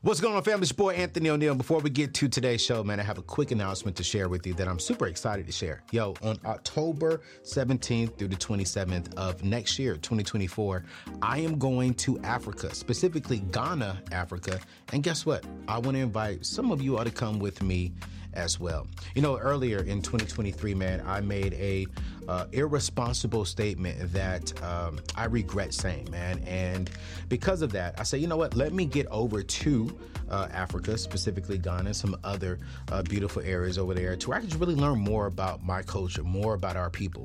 What's going on, family? It's your boy Anthony ONeal. Before we get to today's show, man, I have a quick announcement to share with you that I'm super excited to share. Yo, on October 17th through the 27th of next year, 2024, I am going to Africa, specifically Ghana, Africa. And guess what? I want to invite some of you all to come with me as well. You know, earlier in 2023, man, I made a uh, irresponsible statement that um, I regret saying, man. And because of that, I say, you know what? Let me get over to uh, Africa, specifically Ghana, some other uh, beautiful areas over there, to where I can really learn more about my culture, more about our people.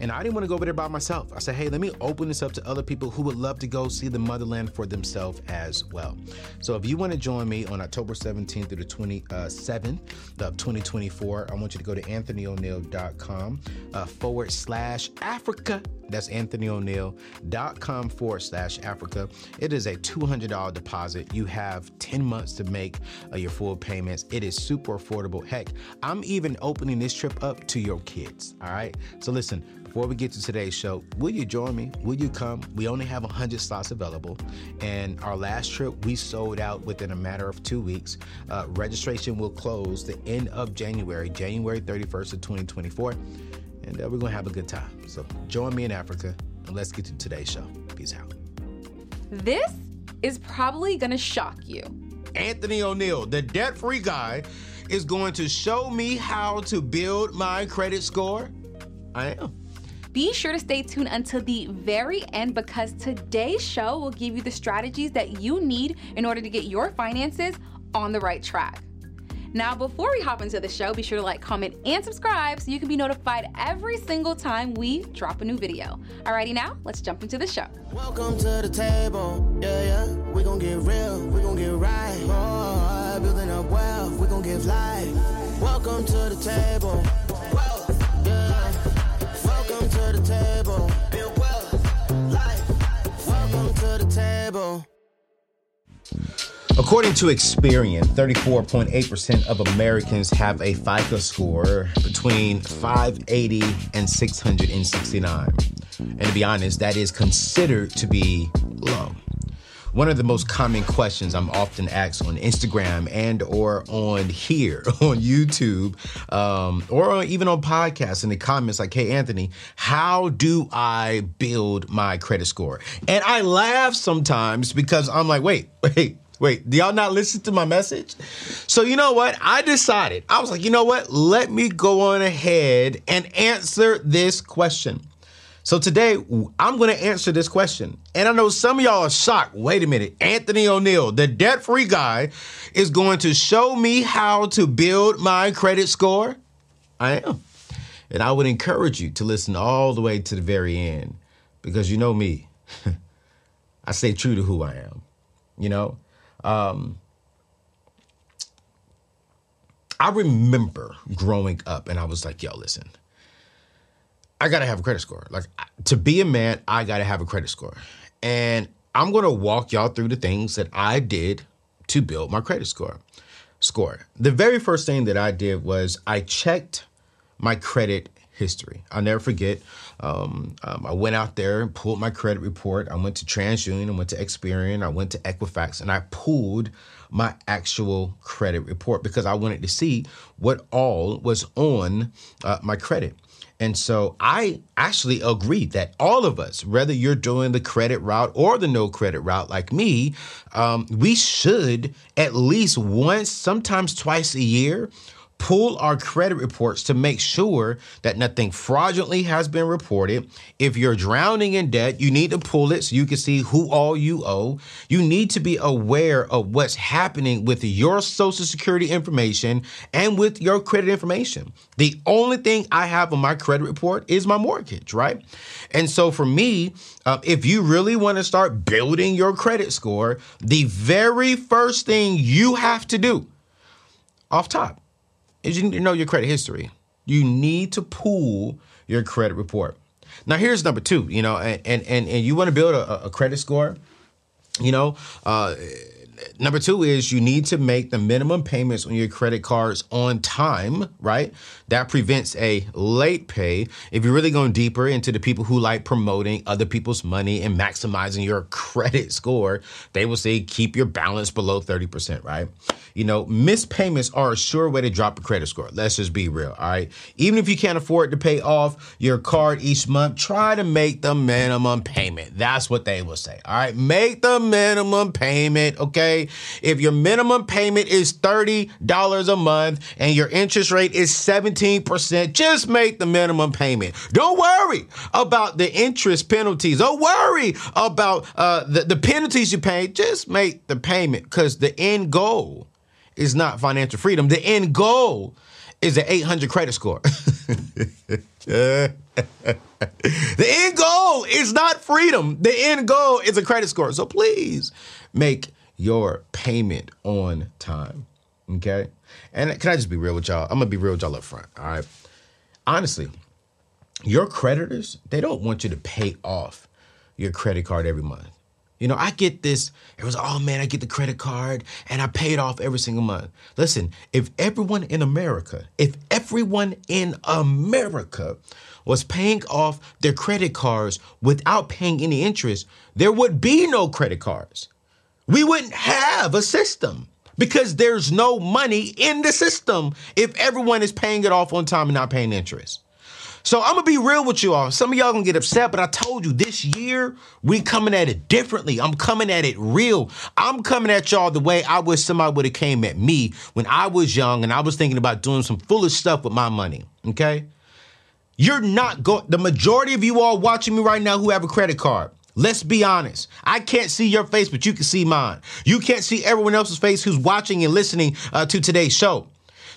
And I didn't want to go over there by myself. I said, hey, let me open this up to other people who would love to go see the motherland for themselves as well. So if you want to join me on October 17th through the 27th of 2024, I want you to go to anthonyoneal.com uh, forward slash Africa. That's anthonyoneal.com forward slash Africa. It is a $200 deposit. You have 10 months to make uh, your full payments. It is super affordable. Heck, I'm even opening this trip up to your kids. All right. So listen, before we get to today's show, will you join me? Will you come? We only have 100 slots available. And our last trip, we sold out within a matter of two weeks. Uh, registration will close the end of January, January 31st of 2024 and uh, we're gonna have a good time. So join me in Africa, and let's get to today's show. Peace out. This is probably gonna shock you. Anthony ONeal, the debt-free guy, is going to show me how to build my credit score. I am. Be sure to stay tuned until the very end because today's show will give you the strategies that you need in order to get your finances on the right track. Now, before we hop into the show, be sure to like, comment, and subscribe so you can be notified every single time we drop a new video. Alrighty, now let's jump into the show. Welcome to the table, yeah, yeah. We gon' get real, we gon' get right. Oh, building up wealth, we gon' get life. Welcome to the table, wealth, yeah. Welcome to the table, According to Experian, 34.8% of Americans have a FICO score between 580 and 669. And to be honest, that is considered to be low. One of the most common questions I'm often asked on Instagram and or on here on YouTube um, or even on podcasts in the comments like, hey, Anthony, how do I build my credit score? And I laugh sometimes because I'm like, wait, wait, Wait, do y'all not listen to my message? So, you know what? I decided, I was like, you know what? Let me go on ahead and answer this question. So, today, I'm going to answer this question. And I know some of y'all are shocked. Wait a minute. Anthony ONeal, the debt free guy, is going to show me how to build my credit score. I am. And I would encourage you to listen all the way to the very end because you know me. I stay true to who I am. You know, um, I remember growing up and I was like, yo, listen, I gotta have a credit score. Like, to be a man, I gotta have a credit score. And I'm gonna walk y'all through the things that I did to build my credit score. Score. The very first thing that I did was I checked my credit history. I'll never forget. Um, um, I went out there and pulled my credit report. I went to TransUnion, I went to Experian, I went to Equifax, and I pulled my actual credit report because I wanted to see what all was on uh, my credit. And so I actually agree that all of us, whether you're doing the credit route or the no credit route like me, um, we should at least once, sometimes twice a year, pull our credit reports to make sure that nothing fraudulently has been reported. If you're drowning in debt, you need to pull it so you can see who all you owe. You need to be aware of what's happening with your social security information and with your credit information. The only thing I have on my credit report is my mortgage, right? And so for me, uh, if you really want to start building your credit score, the very first thing you have to do off top is you need to know your credit history. You need to pool your credit report. Now, here's number two. You know, and and and, you want to build a, a credit score. You know, uh, number two is you need to make the minimum payments on your credit cards on time, right? That prevents a late pay. If you're really going deeper into the people who like promoting other people's money and maximizing your credit score, they will say keep your balance below 30%, right? You know, missed payments are a sure way to drop a credit score. Let's just be real, all right? Even if you can't afford to pay off your card each month, try to make the minimum payment. That's what they will say, all right? Make the minimum payment, okay? If your minimum payment is $30 a month and your interest rate is 17 15%. Just make the minimum payment. Don't worry about the interest penalties. Don't worry about uh, the, the penalties you pay. Just make the payment because the end goal is not financial freedom. The end goal is an 800 credit score. the end goal is not freedom. The end goal is a credit score. So please make your payment on time. Okay? And can I just be real with y'all? I'm gonna be real with y'all up front. All right. Honestly, your creditors, they don't want you to pay off your credit card every month. You know, I get this. It was, oh man, I get the credit card and I pay it off every single month. Listen, if everyone in America, if everyone in America was paying off their credit cards without paying any interest, there would be no credit cards. We wouldn't have a system because there's no money in the system if everyone is paying it off on time and not paying interest. So I'm gonna be real with you all. Some of y'all gonna get upset, but I told you this year we coming at it differently. I'm coming at it real. I'm coming at y'all the way I wish somebody would have came at me when I was young and I was thinking about doing some foolish stuff with my money. Okay, you're not going. The majority of you all watching me right now who have a credit card, Let's be honest. I can't see your face, but you can see mine. You can't see everyone else's face who's watching and listening uh, to today's show.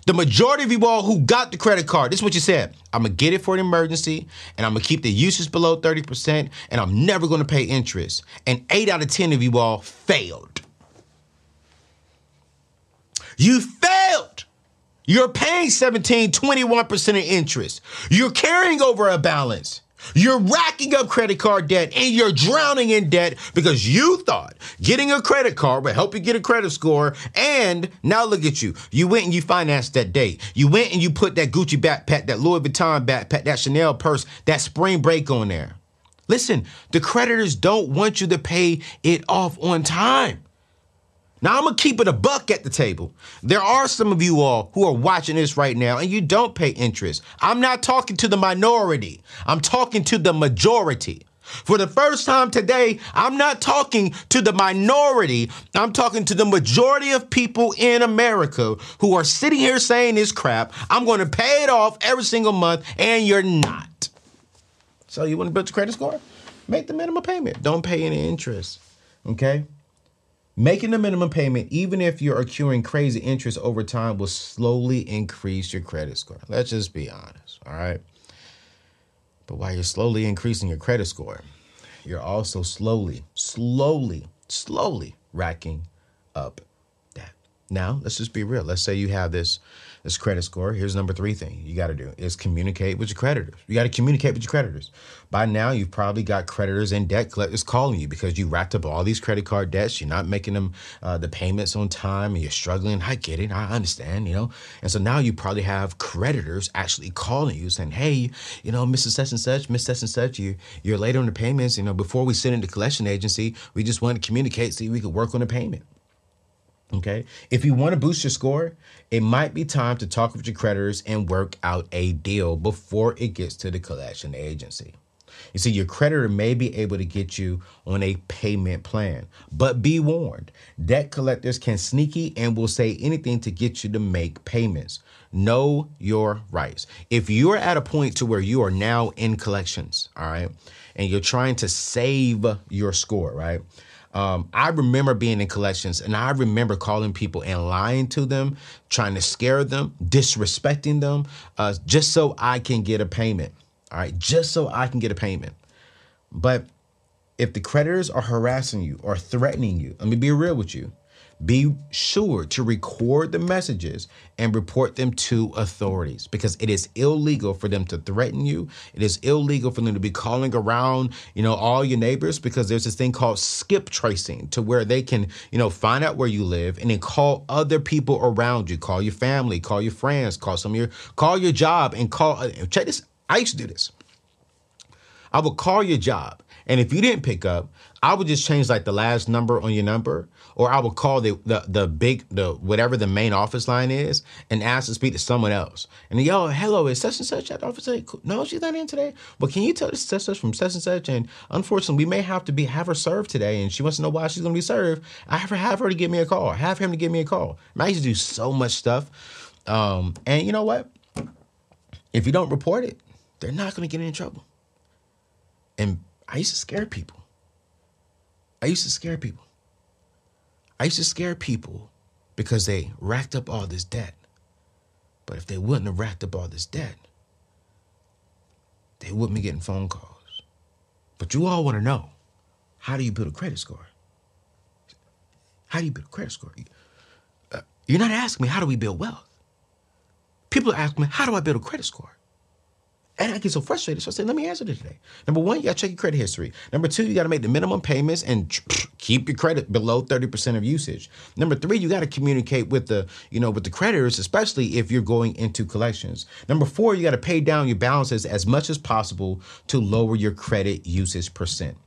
The majority of you all who got the credit card, this is what you said. I'm gonna get it for an emergency, and I'm gonna keep the usage below 30%, and I'm never gonna pay interest. And eight out of 10 of you all failed. You failed. You're paying 17, 21% in interest. You're carrying over a balance. You're racking up credit card debt and you're drowning in debt because you thought getting a credit card would help you get a credit score. And now look at you. You went and you financed that date. You went and you put that Gucci backpack, that Louis Vuitton backpack, that Chanel purse, that spring break on there. Listen, the creditors don't want you to pay it off on time. Now, I'm going to keep it a buck at the table. There are some of you all who are watching this right now and you don't pay interest. I'm not talking to the minority, I'm talking to the majority. For the first time today, I'm not talking to the minority. I'm talking to the majority of people in America who are sitting here saying this crap. I'm going to pay it off every single month, and you're not. So, you want to build your credit score? Make the minimum payment. Don't pay any interest. Okay? Making the minimum payment, even if you're accruing crazy interest over time, will slowly increase your credit score. Let's just be honest, all right? But while you're slowly increasing your credit score, you're also slowly, slowly, slowly racking up. Now, let's just be real. Let's say you have this this credit score. Here's number three thing you got to do is communicate with your creditors. You got to communicate with your creditors. By now, you've probably got creditors and debt collectors calling you because you racked up all these credit card debts. You're not making them uh, the payments on time, and you're struggling. I get it. I understand. You know, and so now you probably have creditors actually calling you saying, "Hey, you know, Mr. Such and Such, Miss Such and Such, you you're late on the payments. You know, before we send it to collection agency, we just want to communicate so we could work on the payment." Okay. If you want to boost your score, it might be time to talk with your creditors and work out a deal before it gets to the collection agency. You see, your creditor may be able to get you on a payment plan, but be warned debt collectors can sneaky and will say anything to get you to make payments. Know your rights. If you're at a point to where you are now in collections, all right, and you're trying to save your score, right? Um, I remember being in collections and I remember calling people and lying to them, trying to scare them, disrespecting them, uh, just so I can get a payment. All right, just so I can get a payment. But if the creditors are harassing you or threatening you, let me be real with you. Be sure to record the messages and report them to authorities because it is illegal for them to threaten you. It is illegal for them to be calling around, you know, all your neighbors because there's this thing called skip tracing to where they can, you know, find out where you live and then call other people around you, call your family, call your friends, call some of your call your job and call check this. I used to do this. I would call your job and if you didn't pick up, I would just change like the last number on your number or I would call the the the big the whatever the main office line is and ask to speak to someone else. And yo, hello, is such and such at the office today? No, she's not in today. But can you tell this such such from such and such? And unfortunately, we may have to be have her served today, and she wants to know why she's gonna be served. I have her have her to give me a call. Have him to give me a call. I used to do so much stuff. Um, and you know what? If you don't report it, they're not gonna get in trouble. And I used to scare people. I used to scare people. I used to scare people because they racked up all this debt. But if they wouldn't have racked up all this debt, they wouldn't be getting phone calls. But you all want to know how do you build a credit score? How do you build a credit score? Uh, you're not asking me how do we build wealth. People ask me, how do I build a credit score? And I get so frustrated. So I said, let me answer this today. Number one, you got to check your credit history. Number two, you got to make the minimum payments and keep your credit below 30% of usage. Number three, you got to communicate with the, you know, with the creditors, especially if you're going into collections. Number four, you got to pay down your balances as much as possible to lower your credit usage percent.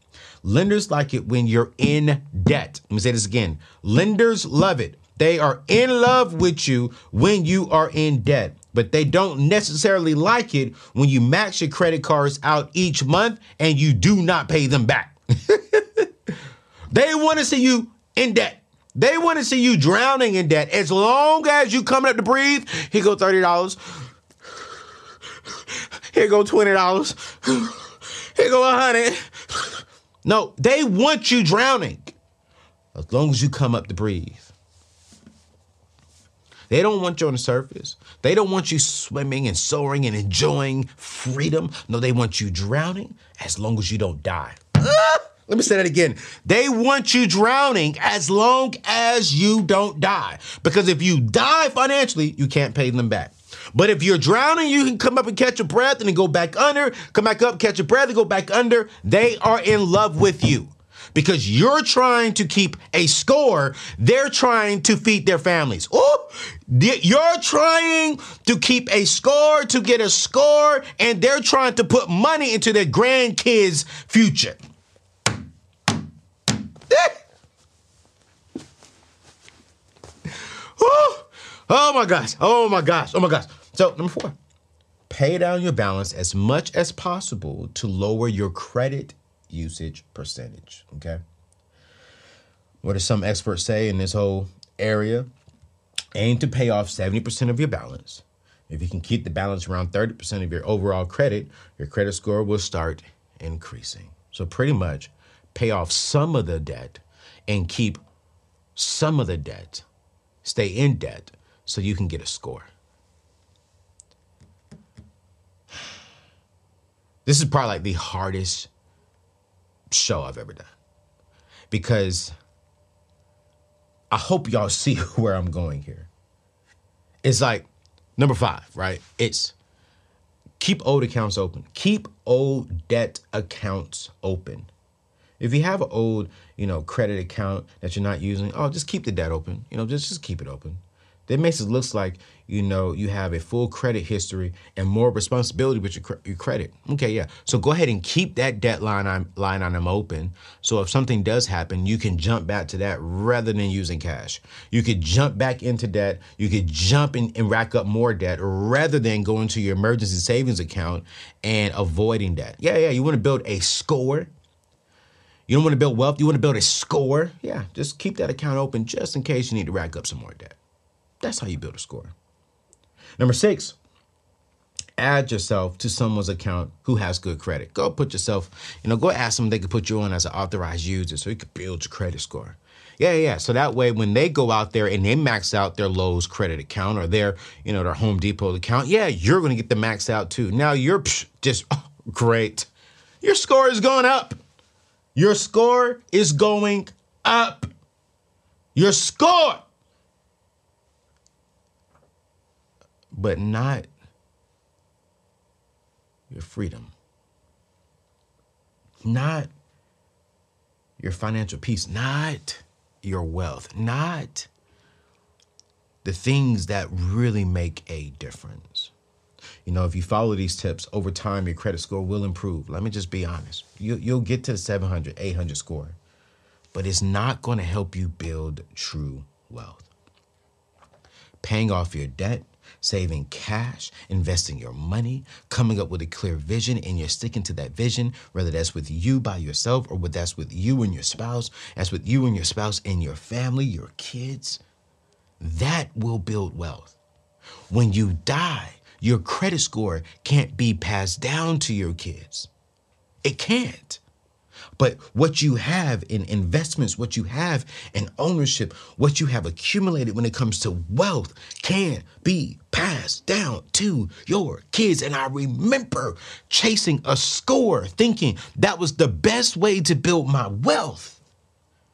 Lenders like it when you're in debt. Let me say this again. Lenders love it. They are in love with you when you are in debt but they don't necessarily like it when you max your credit cards out each month and you do not pay them back. they want to see you in debt. They want to see you drowning in debt. As long as you coming up to breathe, here go $30. Here go $20. Here go 100. No, they want you drowning. As long as you come up to breathe. They don't want you on the surface. They don't want you swimming and soaring and enjoying freedom. No, they want you drowning as long as you don't die. Ah, let me say that again. They want you drowning as long as you don't die. Because if you die financially, you can't pay them back. But if you're drowning, you can come up and catch a breath and then go back under, come back up, catch a breath and go back under. They are in love with you because you're trying to keep a score. They're trying to feed their families. Oh, you're trying to keep a score to get a score, and they're trying to put money into their grandkids' future. oh, oh my gosh. Oh my gosh. Oh my gosh. So, number four, pay down your balance as much as possible to lower your credit usage percentage. Okay. What do some experts say in this whole area? Aim to pay off 70% of your balance. If you can keep the balance around 30% of your overall credit, your credit score will start increasing. So, pretty much pay off some of the debt and keep some of the debt, stay in debt so you can get a score. This is probably like the hardest show I've ever done. Because I hope y'all see where I'm going here. It's like number five, right? It's keep old accounts open. Keep old debt accounts open. If you have an old, you know, credit account that you're not using, oh, just keep the debt open. You know, just just keep it open. That makes it look like you know you have a full credit history and more responsibility with your, your credit. Okay, yeah. So go ahead and keep that debt line on line on them open. So if something does happen, you can jump back to that rather than using cash. You could jump back into debt. You could jump in and rack up more debt rather than going to your emergency savings account and avoiding debt. Yeah, yeah. You want to build a score. You don't want to build wealth. You want to build a score. Yeah, just keep that account open just in case you need to rack up some more debt. That's how you build a score. Number six, add yourself to someone's account who has good credit. Go put yourself, you know, go ask them they could put you on as an authorized user so you could build your credit score. Yeah, yeah. So that way, when they go out there and they max out their Lowe's credit account or their, you know, their Home Depot account, yeah, you're going to get the max out too. Now you're just oh, great. Your score is going up. Your score is going up. Your score but not your freedom, not your financial peace, not your wealth, not the things that really make a difference. You know, if you follow these tips over time, your credit score will improve. Let me just be honest. You, you'll get to the 700, 800 score, but it's not going to help you build true wealth. Paying off your debt saving cash, investing your money, coming up with a clear vision, and you're sticking to that vision, whether that's with you by yourself or whether that's with you and your spouse, that's with you and your spouse and your family, your kids, that will build wealth. When you die, your credit score can't be passed down to your kids. It can't. But what you have in investments, what you have in ownership, what you have accumulated when it comes to wealth can be passed down to your kids. And I remember chasing a score thinking that was the best way to build my wealth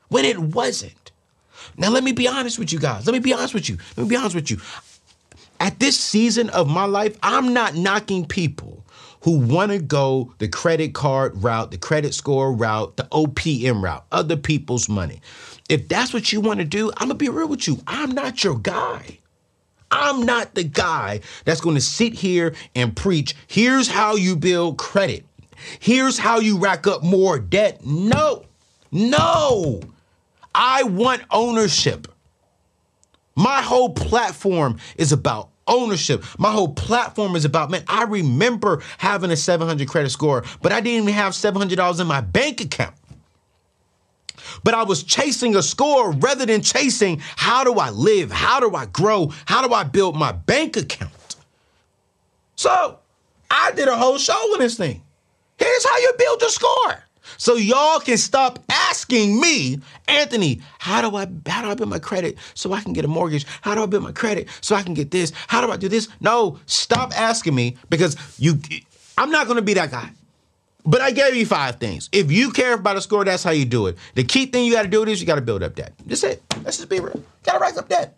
when it wasn't. Now, let me be honest with you guys. Let me be honest with you. Let me be honest with you. At this season of my life, I'm not knocking people who want to go the credit card route, the credit score route, the OPM route, other people's money. If that's what you want to do, I'm going to be real with you. I'm not your guy. I'm not the guy that's going to sit here and preach, here's how you build credit. Here's how you rack up more debt. No, no. I want ownership. My whole platform is about ownership. My whole platform is about, man, I remember having a 700 credit score, but I didn't even have $700 in my bank account. But I was chasing a score rather than chasing how do I live? How do I grow? How do I build my bank account? So I did a whole show with this thing. Here's how you build a score. So y'all can stop asking me, Anthony, how do I how do I build my credit so I can get a mortgage? How do I build my credit so I can get this? How do I do this? No, stop asking me because you I'm not gonna be that guy. But I gave you five things. If you care about a score, that's how you do it. The key thing you gotta do is you gotta build up debt. That's it. Let's just be real. You gotta raise up debt.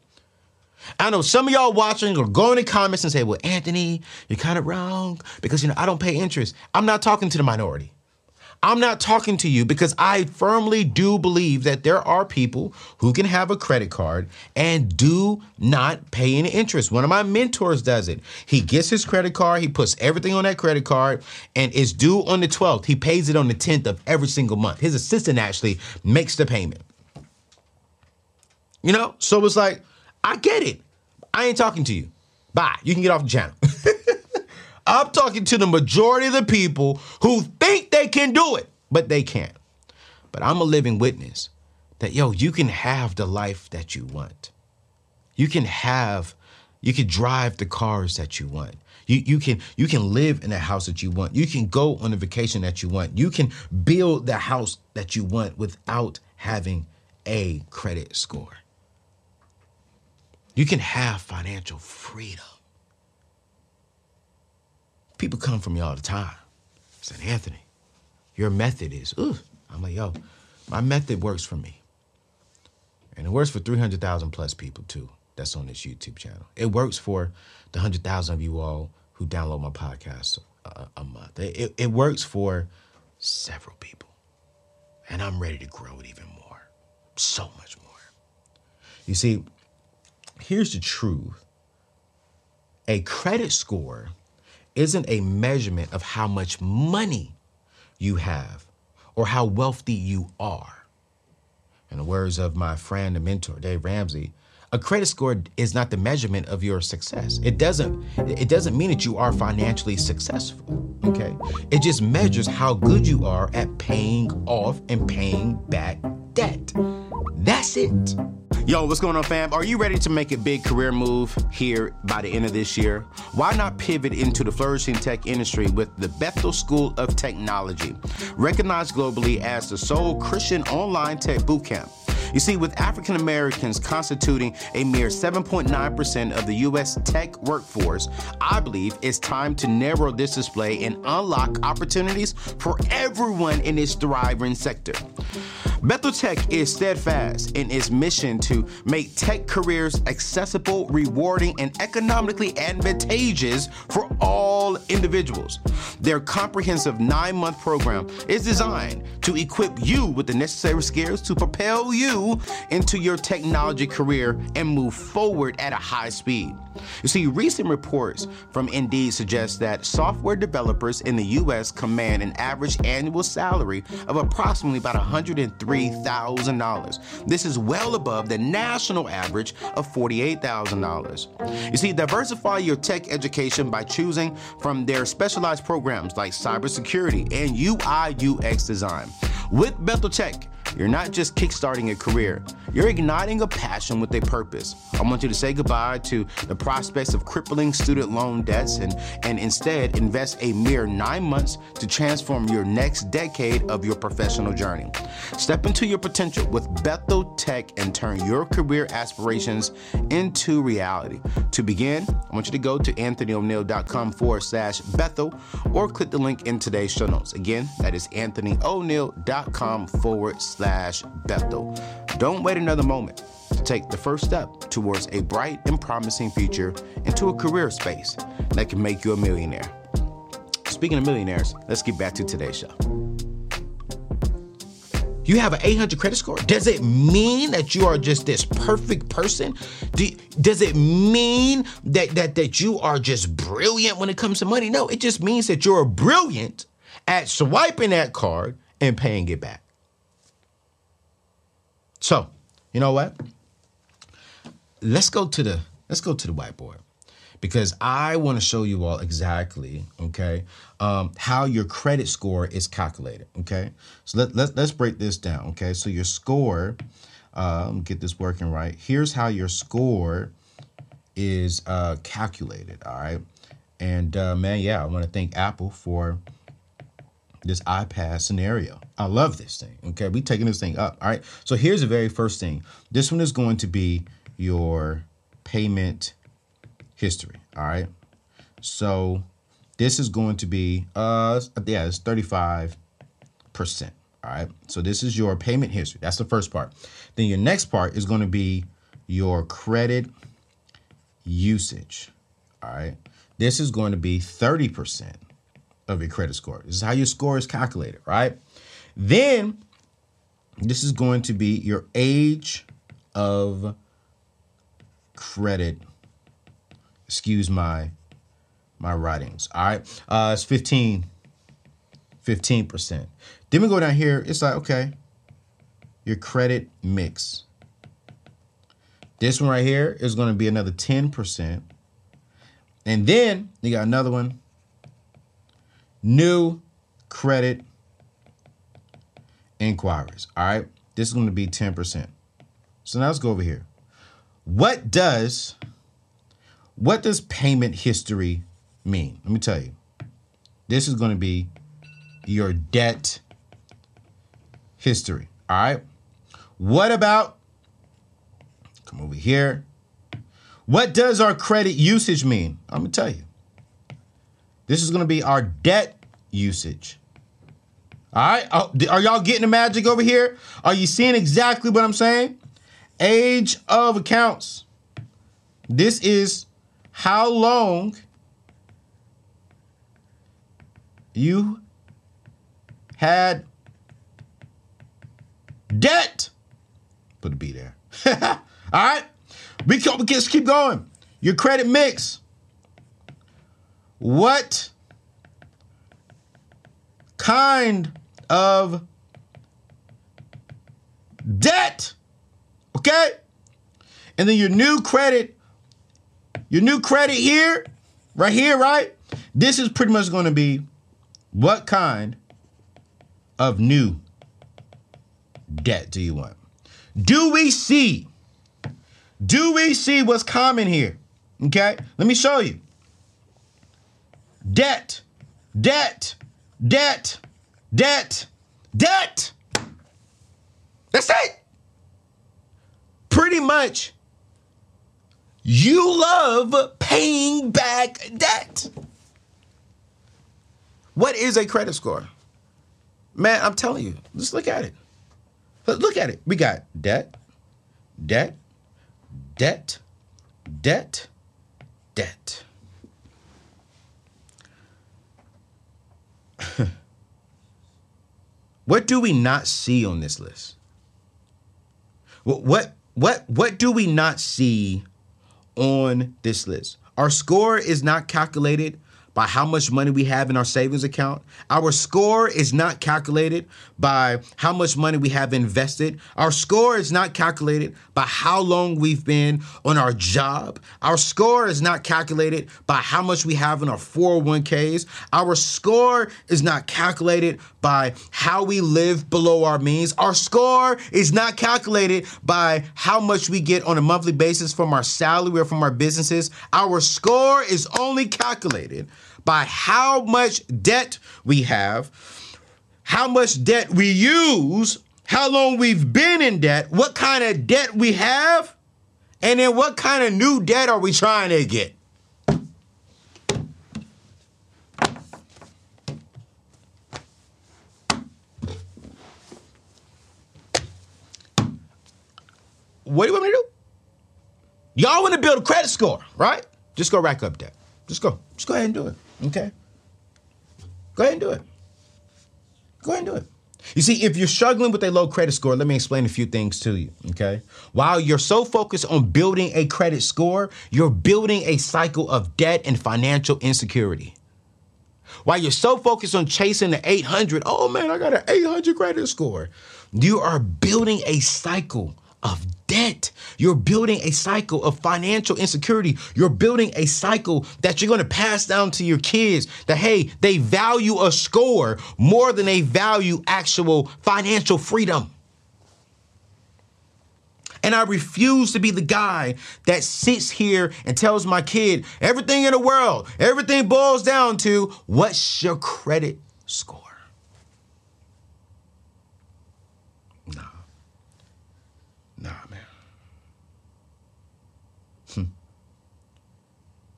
I know some of y'all watching or go in the comments and say, well, Anthony, you're kind of wrong because you know I don't pay interest. I'm not talking to the minority. I'm not talking to you because I firmly do believe that there are people who can have a credit card and do not pay any interest. One of my mentors does it. He gets his credit card, he puts everything on that credit card, and it's due on the 12th. He pays it on the 10th of every single month. His assistant actually makes the payment. You know? So it's like, I get it. I ain't talking to you. Bye. You can get off the channel. I'm talking to the majority of the people who think they can do it, but they can't. But I'm a living witness that, yo, you can have the life that you want. You can have, you can drive the cars that you want. You, you can you can live in the house that you want. You can go on the vacation that you want. You can build the house that you want without having a credit score. You can have financial freedom. People come from me all the time. Said, Anthony, your method is. I'm like, yo, my method works for me. And it works for 300,000 plus people too that's on this YouTube channel. It works for the 100,000 of you all who download my podcast a, a month. It, it, it works for several people. And I'm ready to grow it even more. So much more. You see, here's the truth a credit score isn't a measurement of how much money you have or how wealthy you are. In the words of my friend and mentor, Dave Ramsey, a credit score is not the measurement of your success. It doesn't it doesn't mean that you are financially successful, okay? It just measures how good you are at paying off and paying back debt. That's it. Yo, what's going on, fam? Are you ready to make a big career move here by the end of this year? Why not pivot into the flourishing tech industry with the Bethel School of Technology, recognized globally as the sole Christian online tech bootcamp? You see, with African Americans constituting a mere 7.9% of the U.S. tech workforce, I believe it's time to narrow this display and unlock opportunities for everyone in this thriving sector. Bethel Tech is steadfast in its mission to make tech careers accessible, rewarding, and economically advantageous for all individuals. Their comprehensive nine month program is designed to equip you with the necessary skills to propel you into your technology career and move forward at a high speed. You see, recent reports from Indeed suggest that software developers in the U.S. command an average annual salary of approximately about $103,000. This is well above the national average of $48,000. You see, diversify your tech education by choosing from their specialized programs like cybersecurity and UI UX design. With Bethel Tech, you're not just kickstarting a career, you're igniting a passion with a purpose. I want you to say goodbye to the prospects of crippling student loan debts and, and instead invest a mere nine months to transform your next decade of your professional journey. Step into your potential with Bethel Tech and turn your career aspirations into reality. To begin, I want you to go to anthonyoneal.com forward slash Bethel or click the link in today's show notes. Again, that is anthonyoneal.com forward slash slash Bethel. Don't wait another moment to take the first step towards a bright and promising future into a career space that can make you a millionaire. Speaking of millionaires, let's get back to today's show. You have an 800 credit score? Does it mean that you are just this perfect person? Do, does it mean that, that, that you are just brilliant when it comes to money? No, it just means that you're brilliant at swiping that card and paying it back. So, you know what? Let's go to the let's go to the whiteboard because I want to show you all exactly, okay, um, how your credit score is calculated. Okay, so let, let let's break this down. Okay, so your score, um, get this working right. Here's how your score is uh, calculated. All right, and uh, man, yeah, I want to thank Apple for this iPad scenario. I love this thing. Okay, we taking this thing up. All right. So here's the very first thing. This one is going to be your payment history. All right. So this is going to be uh yeah, it's 35%. All right. So this is your payment history. That's the first part. Then your next part is going to be your credit usage. All right. This is going to be 30% of your credit score. This is how your score is calculated, right? Then this is going to be your age of credit. Excuse my my writings. All right. Uh it's 15 15%. Then we go down here, it's like, okay, your credit mix. This one right here is going to be another 10%. And then you got another one new credit inquiries. All right. This is going to be 10%. So now let's go over here. What does what does payment history mean? Let me tell you. This is going to be your debt history. All right. What about come over here? What does our credit usage mean? I'm going to tell you. This is going to be our debt usage. All right. Oh, are y'all getting the magic over here? Are you seeing exactly what I'm saying? Age of accounts. This is how long you had debt. Put a B there. All right. We can, just keep going. Your credit mix. What kind of debt? Okay? And then your new credit, your new credit here, right here, right? This is pretty much going to be what kind of new debt do you want? Do we see? Do we see what's common here? Okay, let me show you. Debt, debt, debt, debt, debt. That's it. Pretty much, you love paying back debt. What is a credit score? Man, I'm telling you, just look at it. Look at it. We got debt, debt, debt, debt, debt. What do we not see on this list? What what what what do we not see on this list? Our score is not calculated by how much money we have in our savings account. Our score is not calculated by how much money we have invested. Our score is not calculated by how long we've been on our job. Our score is not calculated by how much we have in our 401ks. Our score is not calculated by how we live below our means. Our score is not calculated by how much we get on a monthly basis from our salary or from our businesses. Our score is only calculated by how much debt we have, how much debt we use, how long we've been in debt, what kind of debt we have, and then what kind of new debt are we trying to get? What do you want me to do? Y'all want to build a credit score, right? Just go rack up debt. Just go. Just go ahead and do it. Okay? Go ahead and do it. Go ahead and do it. You see, if you're struggling with a low credit score, let me explain a few things to you, okay? While you're so focused on building a credit score, you're building a cycle of debt and financial insecurity. While you're so focused on chasing the 800, oh man, I got an 800 credit score, you are building a cycle of debt. You're building a cycle of financial insecurity. You're building a cycle that you're going to pass down to your kids that, hey, they value a score more than they value actual financial freedom. And I refuse to be the guy that sits here and tells my kid everything in the world, everything boils down to what's your credit score?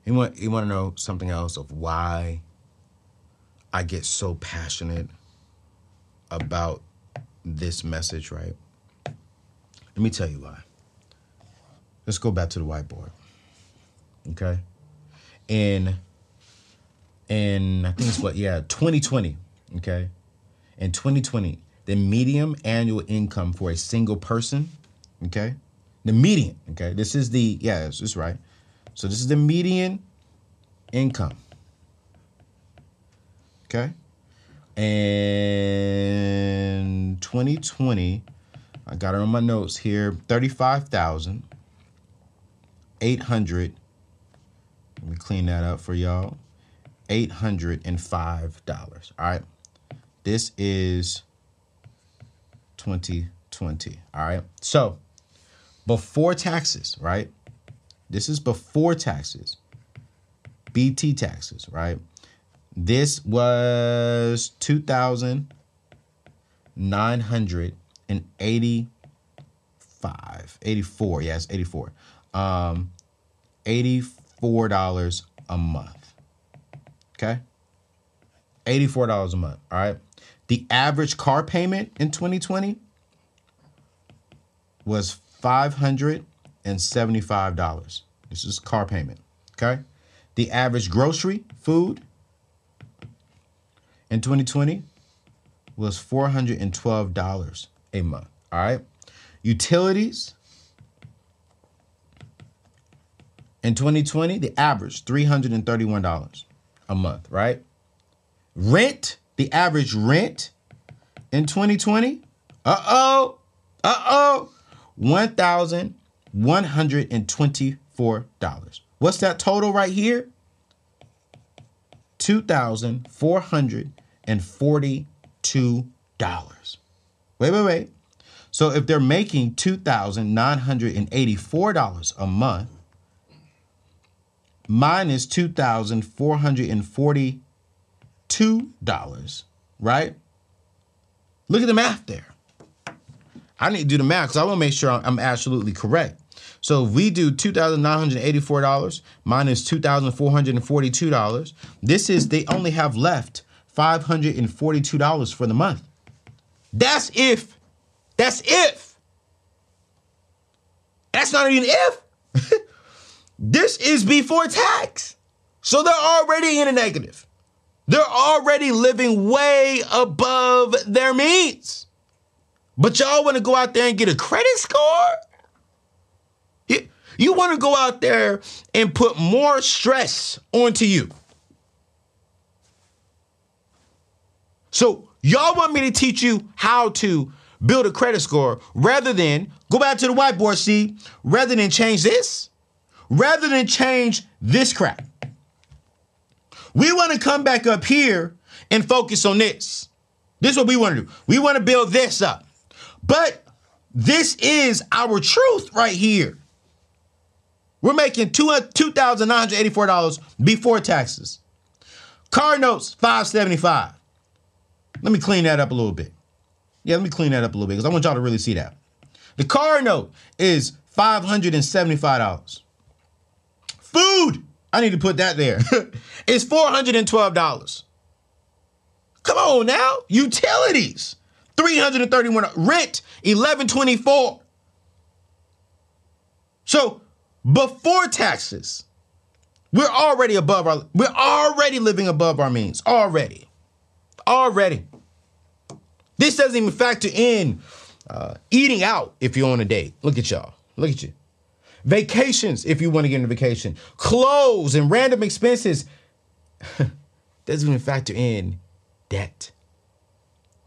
You want you want to know something else of why I get so passionate about this message, right? Let me tell you why. Let's go back to the whiteboard. Okay? In in I think it's what, yeah, 2020, okay? In 2020, the median annual income for a single person, okay? The median, okay? This is the yeah, this is right. So this is the median income. Okay? And 2020, I got it on my notes here, 35,800. Let me clean that up for y'all. $805. All right. This is 2020. All right. So before taxes, right? This is before taxes. BT taxes, right? This was 2,985, 84. Yes, 84. Um, $84 a month. Okay? $84 a month. All right. The average car payment in 2020 was 500 and $175. This is car payment. Okay. The average grocery food in 2020 was $412 a month. All right. Utilities in 2020, the average $331 a month, right? Rent, the average rent in 2020, uh oh, uh oh, $1,000. $124. What's that total right here? $2,442. Wait, wait, wait. So if they're making $2,984 a month, minus $2,442, right? Look at the math there. I need to do the math because I want to make sure I'm absolutely correct. So if we do $2,984 minus $2,442, this is they only have left $542 for the month. That's if. That's if. That's not even if. this is before tax. So they're already in a negative. They're already living way above their means. But y'all want to go out there and get a credit score? You, want to go out there and put more stress onto you. So, y'all want me to teach you how to build a credit score rather than go back to the whiteboard, see, rather than change this, rather than change this crap. We want to come back up here and focus on this. This is what we want to do. We want to build this up. But this is our truth right here. We're making $2,984 uh, before taxes. Car notes, 575 Let me clean that up a little bit. Yeah, let me clean that up a little bit because I want y'all to really see that. The car note is $575. Food, I need to put that there. it's $412. Come on now. Utilities, 331 rent 1124 so before taxes we're already above our we're already living above our means. Already. Already. This doesn't even factor in uh, eating out if you're on a date. Look at y'all. Look at you. Vacations if you want to get on a vacation. Clothes and random expenses. Doesn't even factor in debt.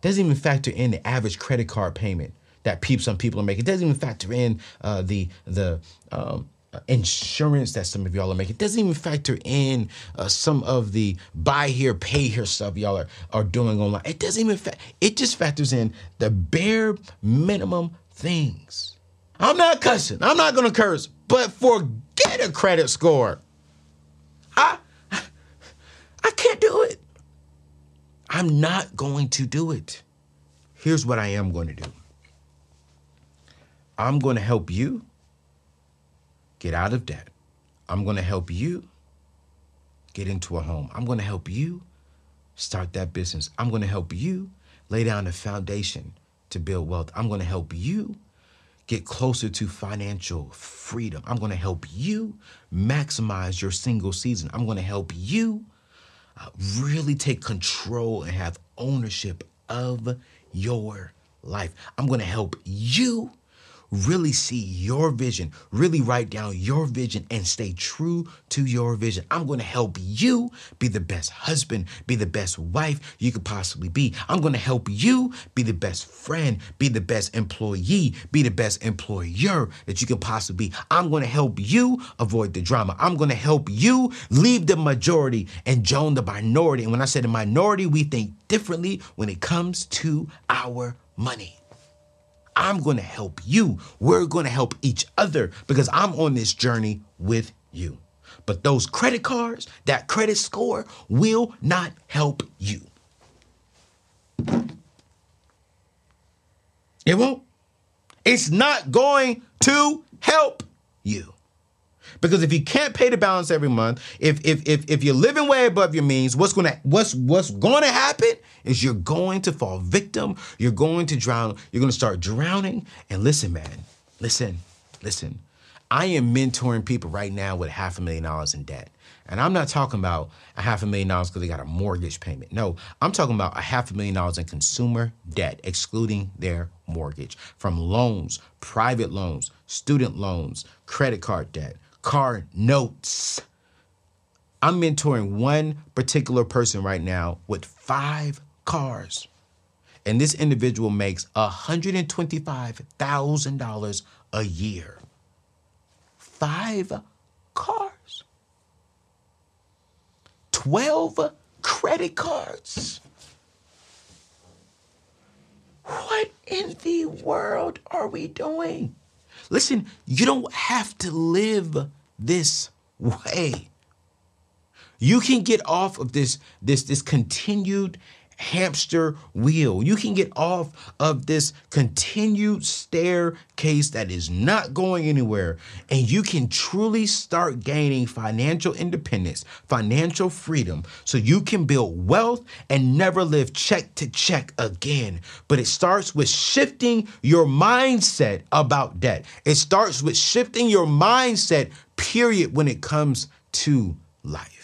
Doesn't even factor in the average credit card payment that peeps some people are making. Doesn't even factor in uh, the the um, insurance that some of y'all are making. It doesn't even factor in uh, some of the buy here, pay here stuff y'all are, are doing online. It doesn't even fa- it just factors in the bare minimum things. I'm not cussing. I'm not gonna curse, but forget a credit score. I I can't do it. I'm not going to do it. Here's what I am going to do I'm going to help you get out of debt. I'm going to help you get into a home. I'm going to help you start that business. I'm going to help you lay down the foundation to build wealth. I'm going to help you get closer to financial freedom. I'm going to help you maximize your single season. I'm going to help you uh, really take control and have ownership of your life. I'm going to help you really see your vision, really write down your vision and stay true to your vision. I'm going to help you be the best husband, be the best wife you could possibly be. I'm going to help you be the best friend, be the best employee, be the best employer that you can possibly be. I'm going to help you avoid the drama. I'm going to help you leave the majority and join the minority. And when I say the minority, we think differently when it comes to our money. I'm going to help you. We're going to help each other because I'm on this journey with you. But those credit cards, that credit score will not help you. It won't. It's not going to help you. Because if you can't pay the balance every month, if if if, if you're living way above your means, what's gonna what's what's gonna happen is you're going to fall victim, you're going to drown, you're gonna start drowning. And listen, man, listen, listen. I am mentoring people right now with half a million dollars in debt. And I'm not talking about a half a million dollars because they got a mortgage payment. No, I'm talking about a half a million dollars in consumer debt, excluding their mortgage from loans, private loans, student loans, credit card debt, car notes. I'm mentoring one particular person right now with five cars. And this individual makes $125,000 a year. Five cars. 12 credit cards. What in the world are we doing? Listen, you don't have to live this way. You can get off of this this this continued hamster wheel. You can get off of this continued staircase that is not going anywhere, and you can truly start gaining financial independence, financial freedom, so you can build wealth and never live check to check again. But it starts with shifting your mindset about debt. It starts with shifting your mindset, period, when it comes to life.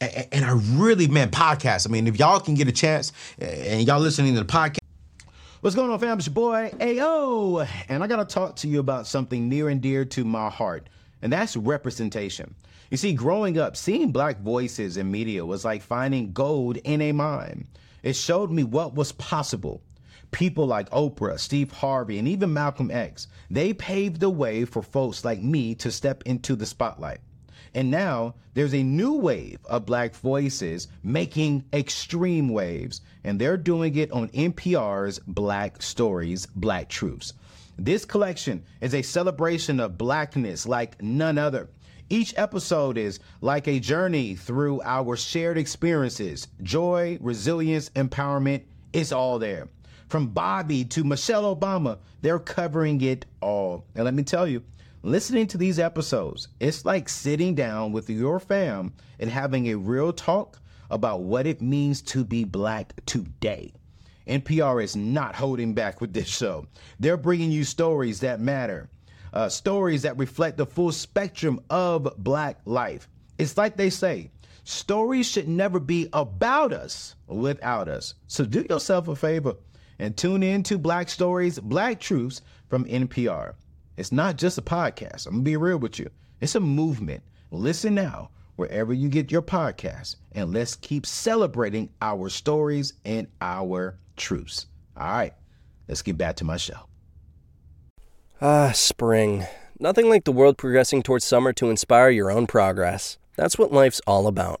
And, I really, man, podcasts. I mean, if y'all can get a chance and y'all listening to the podcast. What's going on, fam? It's your boy AO, and I gotta talk to you about something near and dear to my heart, and that's representation. You see, growing up, seeing black voices in media was like finding gold in a mine. It showed me what was possible. People like Oprah, Steve Harvey, and even Malcolm X, they paved the way for folks like me to step into the spotlight. And now there's a new wave of black voices making extreme waves, and they're doing it on NPR's Black Stories, Black Truths. This collection is a celebration of blackness like none other. Each episode is like a journey through our shared experiences. Joy, resilience, empowerment, it's all there. From Bobby to Michelle Obama, they're covering it all. And let me tell you, listening to these episodes, it's like sitting down with your fam and having a real talk about what it means to be black today. NPR is not holding back with this show. They're bringing you stories that matter, uh, stories that reflect the full spectrum of black life. It's like they say, stories should never be about us without us. So do yourself a favor and tune in to Black Stories, Black Truths from NPR. It's not just a podcast. I'm going to be real with you. It's a movement. Listen now, wherever you get your podcast, and let's keep celebrating our stories and our truths. All right, let's get back to my show. Ah, spring. Nothing like the world progressing towards summer to inspire your own progress. That's what life's all about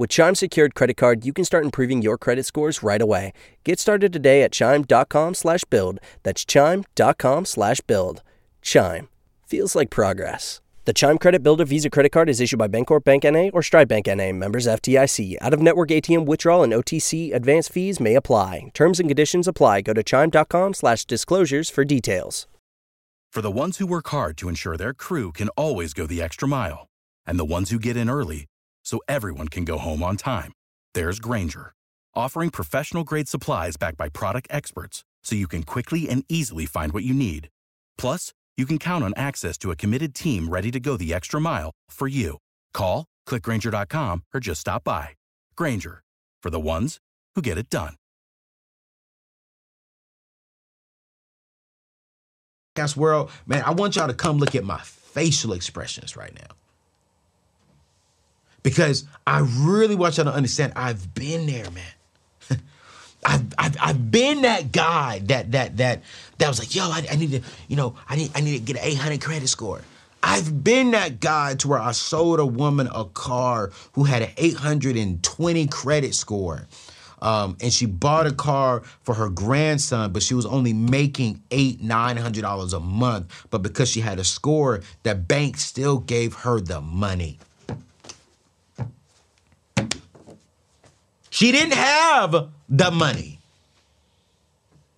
With Chime Secured Credit Card, you can start improving your credit scores right away. Get started today at chime.com slash build. That's chime.com slash build. Chime. Feels like progress. The Chime Credit Builder Visa Credit Card is issued by Bancorp Bank NA or Stride Bank NA, members FDIC. Out of network ATM withdrawal and OTC advance fees may apply. Terms and conditions apply. Go to chime.com slash disclosures for details. For the ones who work hard to ensure their crew can always go the extra mile, and the ones who get in early so everyone can go home on time. There's Grainger, offering professional grade supplies backed by product experts so you can quickly and easily find what you need. Plus, you can count on access to a committed team ready to go the extra mile for you. Call, clickgrainger.com, or just stop by. Grainger, for the ones who get it done. World, man, I want y'all to come look at my facial expressions right now because I really want y'all to understand I've been there, man. I've, I've, I've been that guy that that that that was like, yo, I, I need to, you know, I need I need to get an 800 credit score. I've been that guy to where I sold a woman a car who had an 820 credit score. Um, and she bought a car for her grandson, but she was only making eight, nine hundred dollars a month. But because she had a score, the bank still gave her the money. She didn't have the money.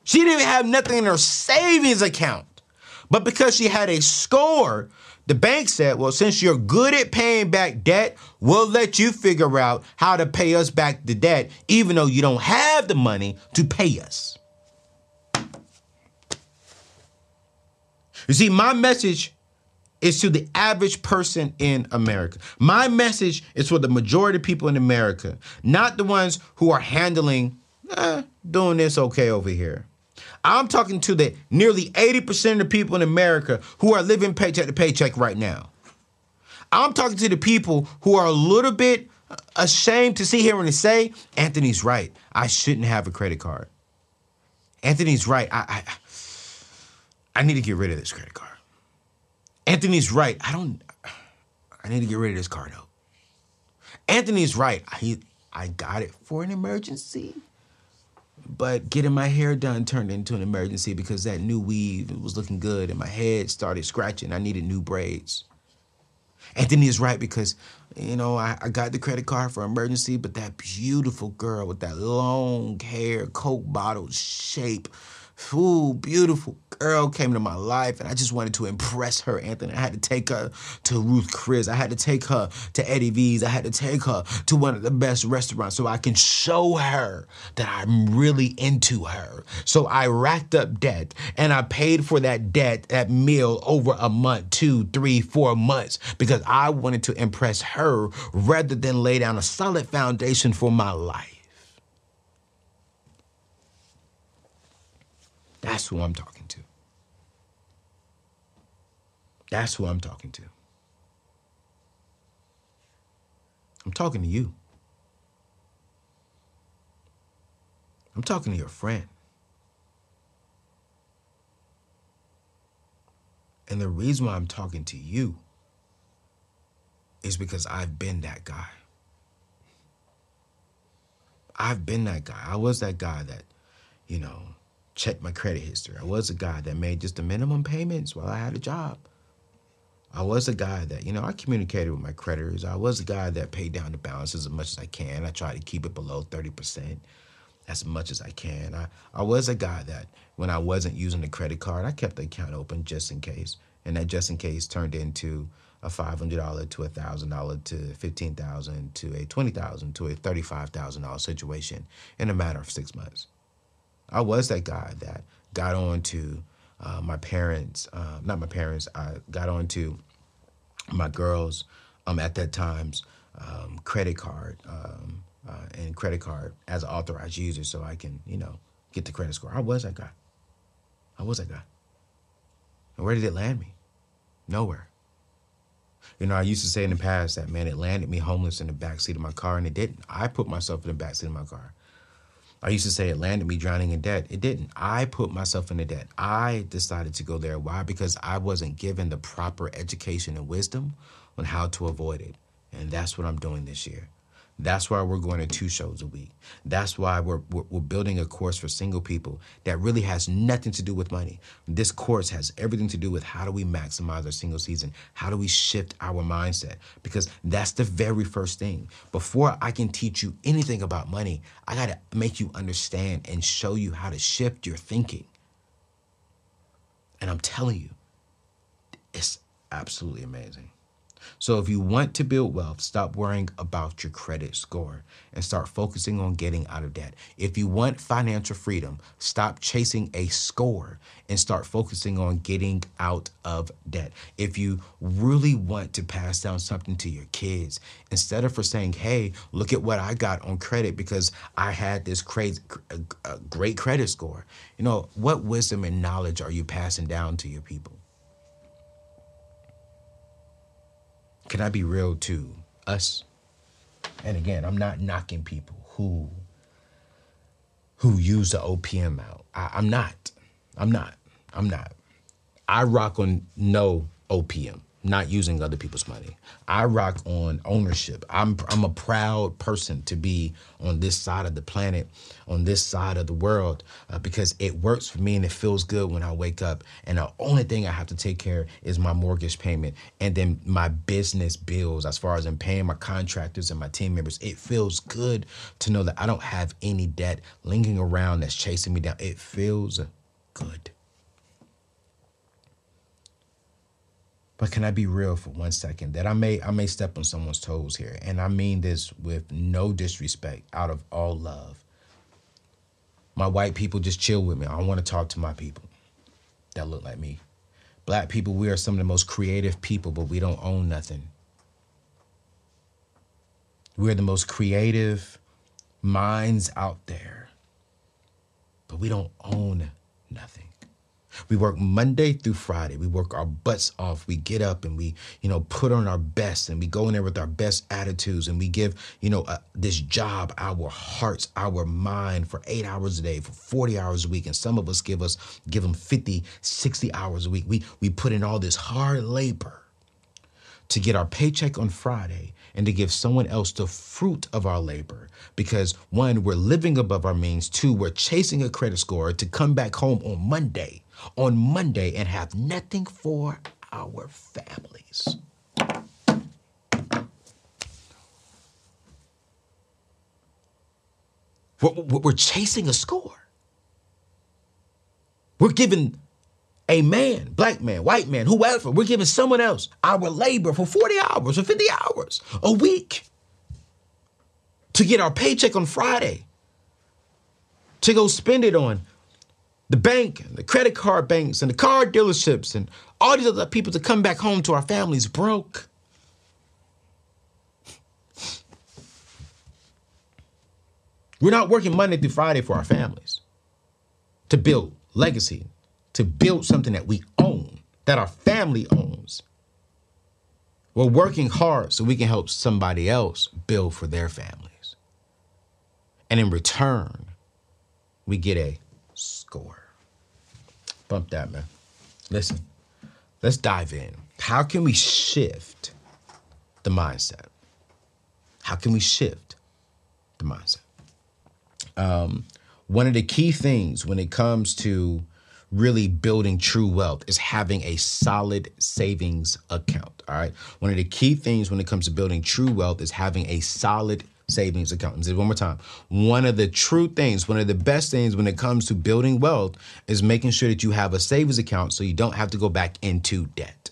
She didn't have nothing in her savings account. But because she had a score, The bank said, well, since you're good at paying back debt, we'll let you figure out how to pay us back the debt, even though you don't have the money to pay us. You see, my message is to the average person in America. My message is for the majority of people in America, not the ones who are handling, eh, doing this okay over here. I'm talking to the nearly 80% of the people in America who are living paycheck to paycheck right now. I'm talking to the people who are a little bit ashamed to see here and say, Anthony's right. I shouldn't have a credit card. Anthony's right. I, I I need to get rid of this credit card. Anthony's right. I don't I need to get rid of this card though. Anthony's right. He I got it for an emergency. But getting my hair done turned into an emergency because that new weave was looking good and my head started scratching. I needed new braids. Anthony is right because, you know, I, I got the credit card for emergency, but that beautiful girl with that long hair, Coke bottle shape, Ooh, beautiful girl came into my life, and I just wanted to impress her, Anthony. I had to take her to Ruth Chris. I had to take her to Eddie V's. I had to take her to one of the best restaurants so I can show her that I'm really into her. So I racked up debt, and I paid for that debt, that meal, over a month, two, three, four months, because I wanted to impress her rather than lay down a solid foundation for my life. That's who I'm talking to. That's who I'm talking to. I'm talking to you. I'm talking to your friend. And the reason why I'm talking to you is because I've been that guy. I've been that guy. I was that guy that, you know, check my credit history. I was a guy that made just the minimum payments while I had a job. I was a guy that, you know, I communicated with my creditors. I was a guy that paid down the balances as much as I can. I tried to keep it below 30% as much as I can. I, I was a guy that when I wasn't using the credit card, I kept the account open just in case. And that just in case turned into a $500 to a $1,000 to 15,000 to a 20,000 to a $35,000 situation in a matter of six months. I was that guy that got on to uh, my parents, uh, not my parents, I got on to my girls um, at that time's um, credit card um, uh, and credit card as an authorized user so I can, you know, get the credit score. I was that guy. I was that guy. And where did it land me? Nowhere. You know, I used to say in the past that, man, it landed me homeless in the backseat of my car, and it didn't. I put myself in the backseat of my car. I used to say it landed me drowning in debt. It didn't. I put myself into debt. I decided to go there. Why? Because I wasn't given the proper education and wisdom on how to avoid it. And that's what I'm doing this year. That's why we're going to two shows a week. That's why we're, we're, we're, building a course for single people that really has nothing to do with money. This course has everything to do with how do we maximize our single season? How do we shift our mindset? Because that's the very first thing. Before I can teach you anything about money, I got to make you understand and show you how to shift your thinking. And I'm telling you, it's absolutely amazing. So if you want to build wealth, stop worrying about your credit score and start focusing on getting out of debt. If you want financial freedom, stop chasing a score and start focusing on getting out of debt. If you really want to pass down something to your kids, instead of for saying, "Hey, look at what I got on credit because I had this crazy uh, uh, great credit score." You know, what wisdom and knowledge are you passing down to your people? Can I be real to us? And again, I'm not knocking people who who use the OPM out. I, I'm not. I'm not. I'm not. I rock on no OPM not using other people's money. I rock on ownership. I'm I'm a proud person to be on this side of the planet, on this side of the world, uh, because it works for me and it feels good when I wake up. And the only thing I have to take care is my mortgage payment and then my business bills. As far as I'm paying my contractors and my team members, it feels good to know that I don't have any debt lingering around that's chasing me down. It feels good. But can I be real for one second? That I may I may step on someone's toes here, and I mean this with no disrespect, out of all love. My white people just chill with me. I want to talk to my people that look like me. Black people, we are some of the most creative people, but we don't own nothing. We're the most creative minds out there, but we don't own nothing. We work Monday through Friday. We work our butts off. We get up and we, you know, put on our best and we go in there with our best attitudes and we give, you know, uh, this job our hearts, our mind for eight hours a day, for 40 hours a week. And some of us give us, give them 50, 60 hours a week. We, we put in all this hard labor to get our paycheck on Friday and to give someone else the fruit of our labor. Because one, we're living above our means. Two, we're chasing a credit score to come back home on Monday on Monday and have nothing for our families. We're, chasing a score. We're giving a man, black man, white man, whoever, we're giving someone else our labor for 40 hours or 50 hours a week to get our paycheck on Friday, to go spend it on the bank and the credit card banks and the car dealerships and all these other people to come back home to our families broke. We're not working Monday through Friday for our families to build legacy, to build something that we own, that our family owns. We're working hard so we can help somebody else build for their families. And in return, we get a score. Bump that, man. Listen, let's dive in. How can we shift the mindset? How can we shift the mindset? Um, one of the key things when it comes to really building true wealth is having a solid savings account. All right. One of the key things when it comes to building true wealth is having a solid savings account. Say one more time. One of the true things, one of the best things when it comes to building wealth is making sure that you have a savings account so you don't have to go back into debt.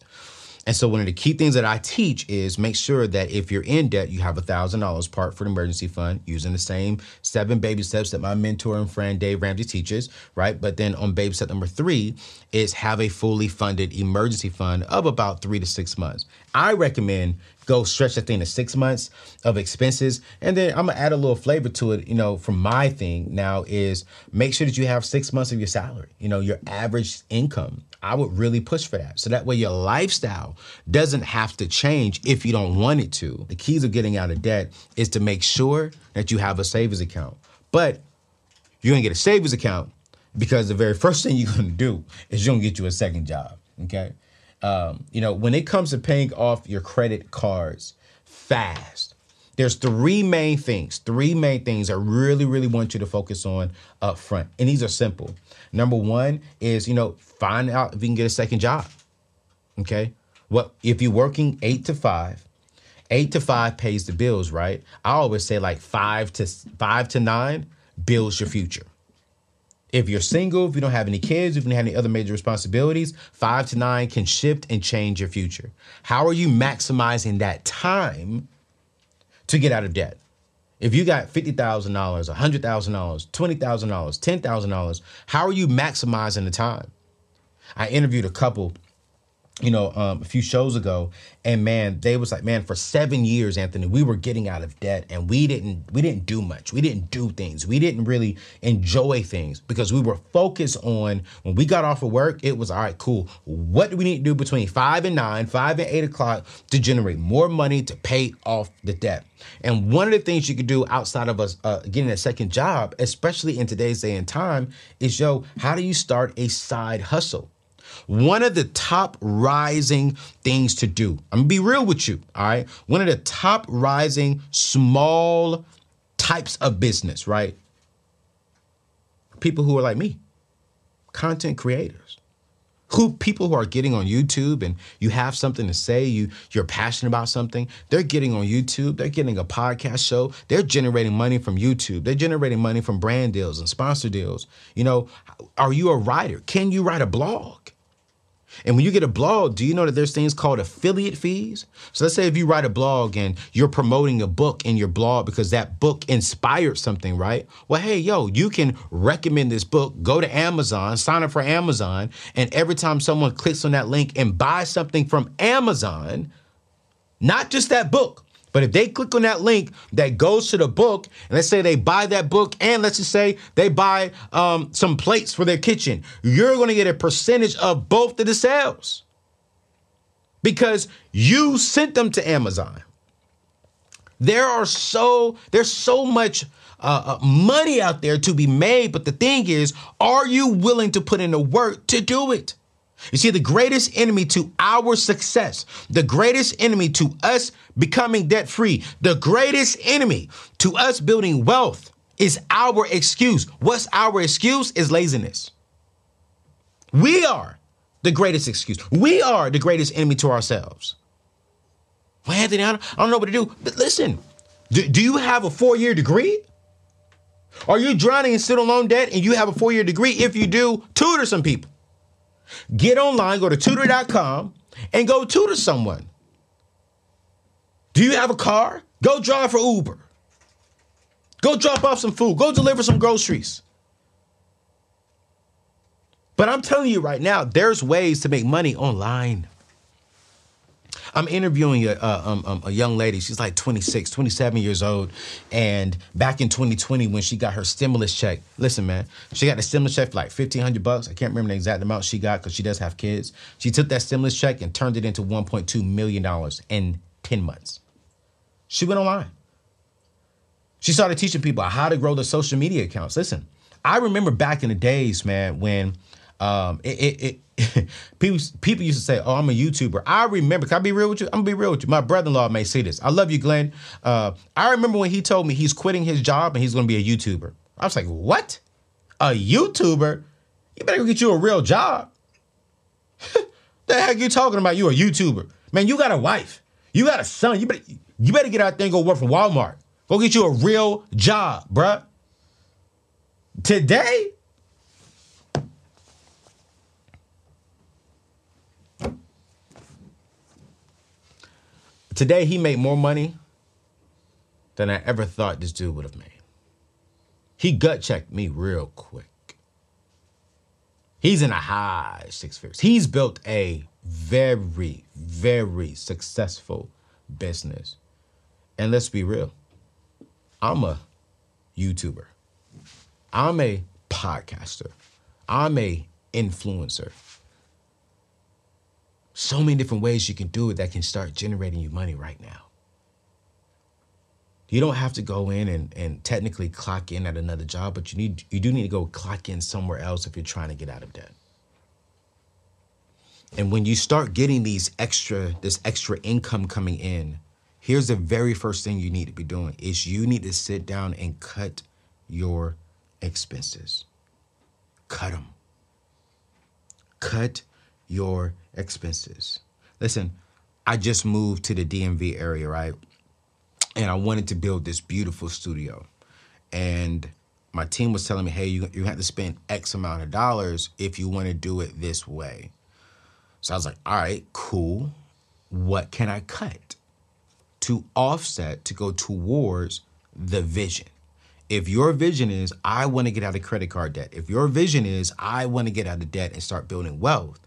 And so one of the key things that I teach is make sure that if you're in debt, you have a thousand dollars part for an emergency fund using the same seven baby steps that my mentor and friend Dave Ramsey teaches, right? But then on baby step number three is have a fully funded emergency fund of about three to six months. I recommend go stretch that thing to six months of expenses. And then I'm gonna add a little flavor to it, you know, from my thing now is make sure that you have six months of your salary, you know, your average income. I would really push for that. So that way your lifestyle doesn't have to change if you don't want it to. The keys of getting out of debt is to make sure that you have a savings account. But you're gonna get a savings account because the very first thing you're gonna do is you're gonna get you a second job. Okay. Um, you know, when it comes to paying off your credit cards fast, there's three main things, three main things I really, really want you to focus on up front. And these are simple. Number one is, you know, find out if you can get a second job. Okay. What if you're working eight to five, eight to five pays the bills, right? I always say like five to five to nine builds your future. If you're single, if you don't have any kids, if you don't have any other major responsibilities, five to nine can shift and change your future. How are you maximizing that time to get out of debt? If you got $50,000, $100,000, $20,000, $10,000, how are you maximizing the time? I interviewed a couple you know, um, a few shows ago, and man, they was like, man, for seven years, Anthony, we were getting out of debt, and we didn't, we didn't do much. We didn't do things. We didn't really enjoy things because we were focused on when we got off of work. It was all right, cool. What do we need to do between five and nine, five and eight o'clock to generate more money to pay off the debt? And one of the things you could do outside of us uh, getting a second job, especially in today's day and time, is yo, how do you start a side hustle? One of the top rising things to do, I'm gonna be real with you, all right? One of the top rising small types of business, right? People who are like me, content creators. Who people who are getting on YouTube and you have something to say, you you're passionate about something, they're getting on YouTube, they're getting a podcast show, they're generating money from YouTube, they're generating money from brand deals and sponsor deals. You know, are you a writer? Can you write a blog? And when you get a blog, do you know that there's things called affiliate fees? So let's say if you write a blog and you're promoting a book in your blog because that book inspired something, right? Well, hey, yo, you can recommend this book, go to Amazon, sign up for Amazon, and every time someone clicks on that link and buys something from Amazon, not just that book, but if they click on that link that goes to the book, and let's say they buy that book, and let's just say they buy um, some plates for their kitchen, you're going to get a percentage of both of the sales because you sent them to Amazon. There are so there's so much uh, uh, money out there to be made, but the thing is, are you willing to put in the work to do it? You see, the greatest enemy to our success, the greatest enemy to us becoming debt free, the greatest enemy to us building wealth is our excuse. What's our excuse? Is laziness. We are the greatest excuse. We are the greatest enemy to ourselves. Well, Anthony, I don't, know what to do. But listen, do, do you have a four year degree? Are you drowning in student loan debt and you have a four year degree? If you do, tutor some people. Get online, go to tutor.com, and go tutor someone. Do you have a car? Go drive for Uber. Go drop off some food. Go deliver some groceries. But I'm telling you right now, there's ways to make money online. I'm interviewing a, a, um, um, a, young lady. She's like 26, 27 years old. And back in 2020, when she got her stimulus check, listen, man, she got the stimulus check for like 1500 bucks. I can't remember the exact amount she got because she does have kids. She took that stimulus check and turned it into $1.2 million in 10 months. She went online. She started teaching people how to grow their social media accounts. Listen, I remember back in the days, man, when um, it, it, it people people used to say, "Oh, I'm a YouTuber." I remember. Can I be real with you? I'm gonna be real with you. My brother-in-law may see this. I love you, Glenn. Uh, I remember when he told me he's quitting his job and he's gonna be a YouTuber. I was like, "What? A YouTuber? You better go get you a real job." the heck you talking about? You a YouTuber? Man, you got a wife. You got a son. You better you better get out there and go work for Walmart. Go get you a real job, bruh. Today, Today, he made more money than I ever thought this dude would have made. He gut checked me real quick. He's in a high six figures. He's built a very, very successful business. And let's be real, I'm a YouTuber, I'm a podcaster, I'm a influencer so many different ways you can do it that can start generating you money right now. You don't have to go in and, and technically clock in at another job, but you need you do need to go clock in somewhere else if you're trying to get out of debt. And when you start getting these extra this extra income coming in, here's the very first thing you need to be doing is you need to sit down and cut your expenses. Cut them. Cut your expenses. Listen, I just moved to the DMV area, right? And I wanted to build this beautiful studio. And my team was telling me, hey, you, you have to spend X amount of dollars if you want to do it this way. So I was like, all right, cool. What can I cut to offset to go towards the vision? If your vision is, I want to get out of credit card debt, if your vision is, I want to get out of debt and start building wealth,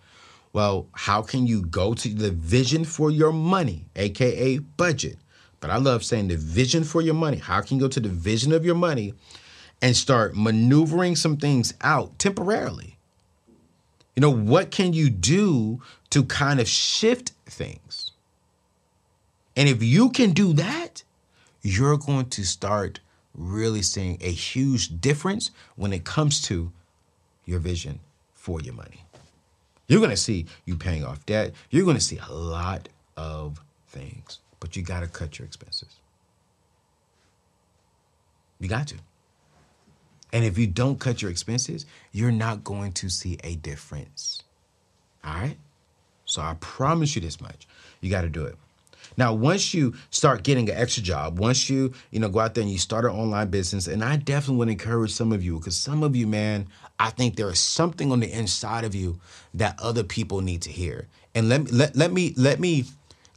well, how can you go to the vision for your money, aka budget? But I love saying the vision for your money. How can you go to the vision of your money and start maneuvering some things out temporarily? You know, what can you do to kind of shift things? And if you can do that, you're going to start really seeing a huge difference when it comes to your vision for your money. You're going to see you paying off debt. You're going to see a lot of things, but you got to cut your expenses. You got to. And if you don't cut your expenses, you're not going to see a difference. All right? So I promise you this much. You got to do it. Now, once you start getting an extra job, once you, you know, go out there and you start an online business, and I definitely would encourage some of you, because some of you, man, I think there is something on the inside of you that other people need to hear. And let me let, let me let me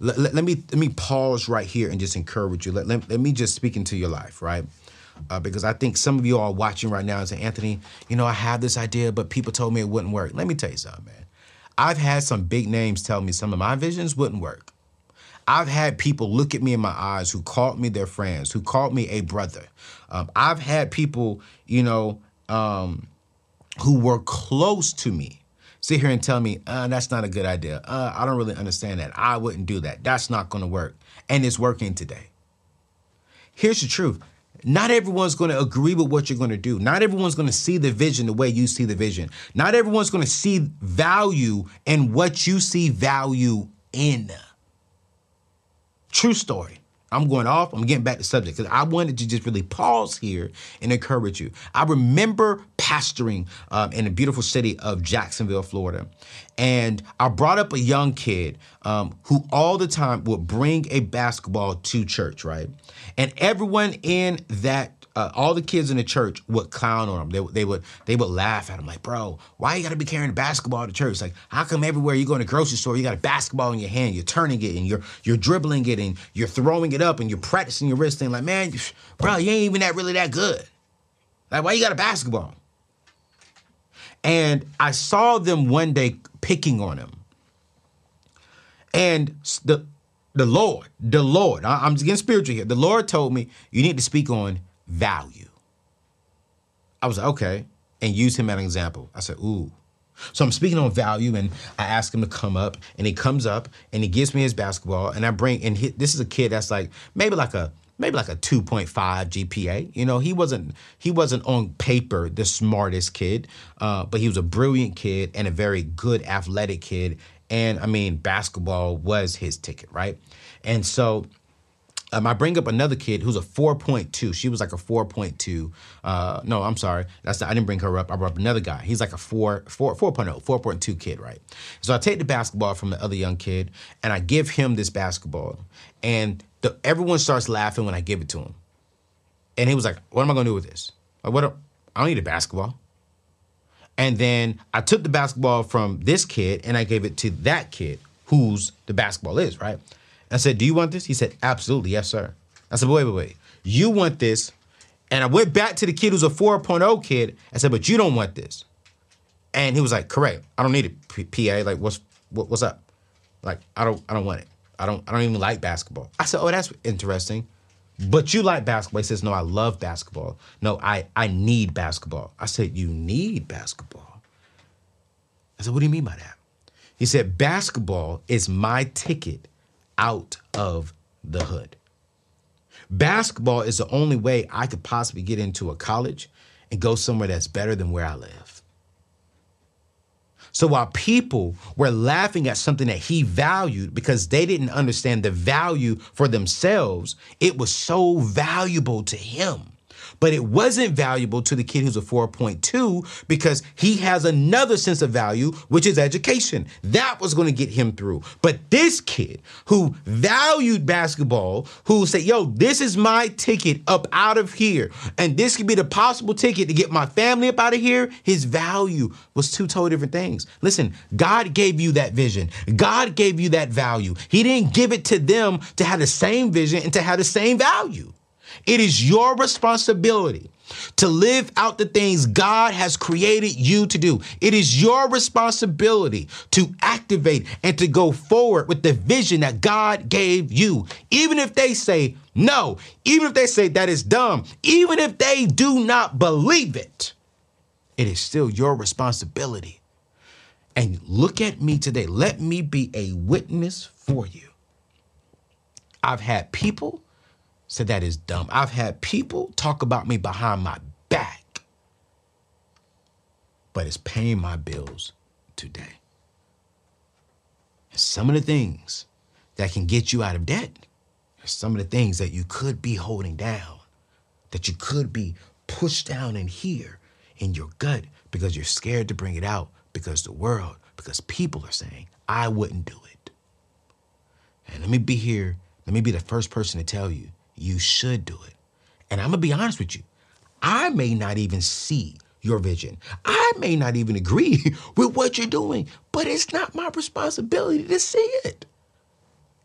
let, let, me let me pause right here and just encourage you. Let, let, let me just speak into your life, right? Uh, because I think some of you are watching right now and Anthony, you know, I have this idea, but people told me it wouldn't work. Let me tell you something, man. I've had some big names tell me some of my visions wouldn't work. I've had people look at me in my eyes who called me their friends, who called me a brother. Um, I've had people, you know, um, who were close to me sit here and tell me, uh, that's not a good idea. Uh, I don't really understand that. I wouldn't do that. That's not going to work. And it's working today. Here's the truth. Not everyone's going to agree with what you're going to do. Not everyone's going to see the vision the way you see the vision. Not everyone's going to see value in what you see value in. True story. I'm going off. I'm getting back to subject because I wanted to just really pause here and encourage you. I remember pastoring um, in the beautiful city of Jacksonville, Florida, and I brought up a young kid um, who all the time would bring a basketball to church, right? And everyone in that uh, all the kids in the church would clown on him. They, they would they would laugh at him like, bro, why you gotta be carrying a basketball to church? Like, how come everywhere you go in the grocery store, you got a basketball in your hand, you're turning it and you're you're dribbling it and you're throwing it up and you're practicing your wrist thing? Like, man, bro, you ain't even that really that good. Like, why you got a basketball? And I saw them one day picking on him. And the the Lord, the Lord, I, am getting spiritual here. The Lord told me you need to speak on value. I was like, okay, and use him as an example. I said, ooh. So I'm speaking on value, and I ask him to come up, and he comes up, and he gives me his basketball, and I bring, and he, this is a kid that's like maybe like a maybe like a 2.5 GPA. You know, he wasn't he wasn't on paper the smartest kid, uh, but he was a brilliant kid and a very good athletic kid. And I mean, basketball was his ticket, right? And so um, I bring up another kid who's a 4.2. She was like a 4.2. Uh, no, I'm sorry. That's the, I didn't bring her up. I brought up another guy. He's like a 4, 4 4.0, 4.2 kid, right? So I take the basketball from the other young kid and I give him this basketball. And the, everyone starts laughing when I give it to him. And he was like, What am I going to do with this? Like, what? I don't need a basketball. And then I took the basketball from this kid and I gave it to that kid whose the basketball is, right? I said, Do you want this? He said, Absolutely, yes, sir. I said, Wait, wait, wait. You want this. And I went back to the kid who's a 4.0 kid. I said, But you don't want this. And he was like, Correct. I don't need it, PA. Like, what's what, what's up? Like, I don't I don't want it. I don't I don't even like basketball. I said, Oh, that's interesting. But you like basketball. He says, No, I love basketball. No, I I need basketball. I said, You need basketball. I said, What do you mean by that? He said, Basketball is my ticket out of the hood. Basketball is the only way I could possibly get into a college and go somewhere that's better than where I live. So while people were laughing at something that he valued because they didn't understand the value for themselves, it was so valuable to him but it wasn't valuable to the kid who's a 4.2 because he has another sense of value, which is education. That was going to get him through. But this kid who valued basketball, who said, yo, this is my ticket up out of here, and this could be the possible ticket to get my family up out of here, his value was two totally different things. Listen, God gave you that vision. God gave you that value. He didn't give it to them to have the same vision and to have the same value. It is your responsibility to live out the things God has created you to do. It is your responsibility to activate and to go forward with the vision that God gave you. Even if they say no, even if they say that is dumb, even if they do not believe it, it is still your responsibility. And look at me today. Let me be a witness for you. I've had people said that is dumb. I've had people talk about me behind my back, but it's paying my bills today. And some of the things that can get you out of debt are some of the things that you could be holding down, that you could be pushed down in here in your gut because you're scared to bring it out because the world, because people are saying, I wouldn't do it. And let me be here let me be the first person to tell you, you should do it. And I'm gonna be honest with you, I may not even see your vision. I may not even agree with what you're doing, but it's not my responsibility to see it.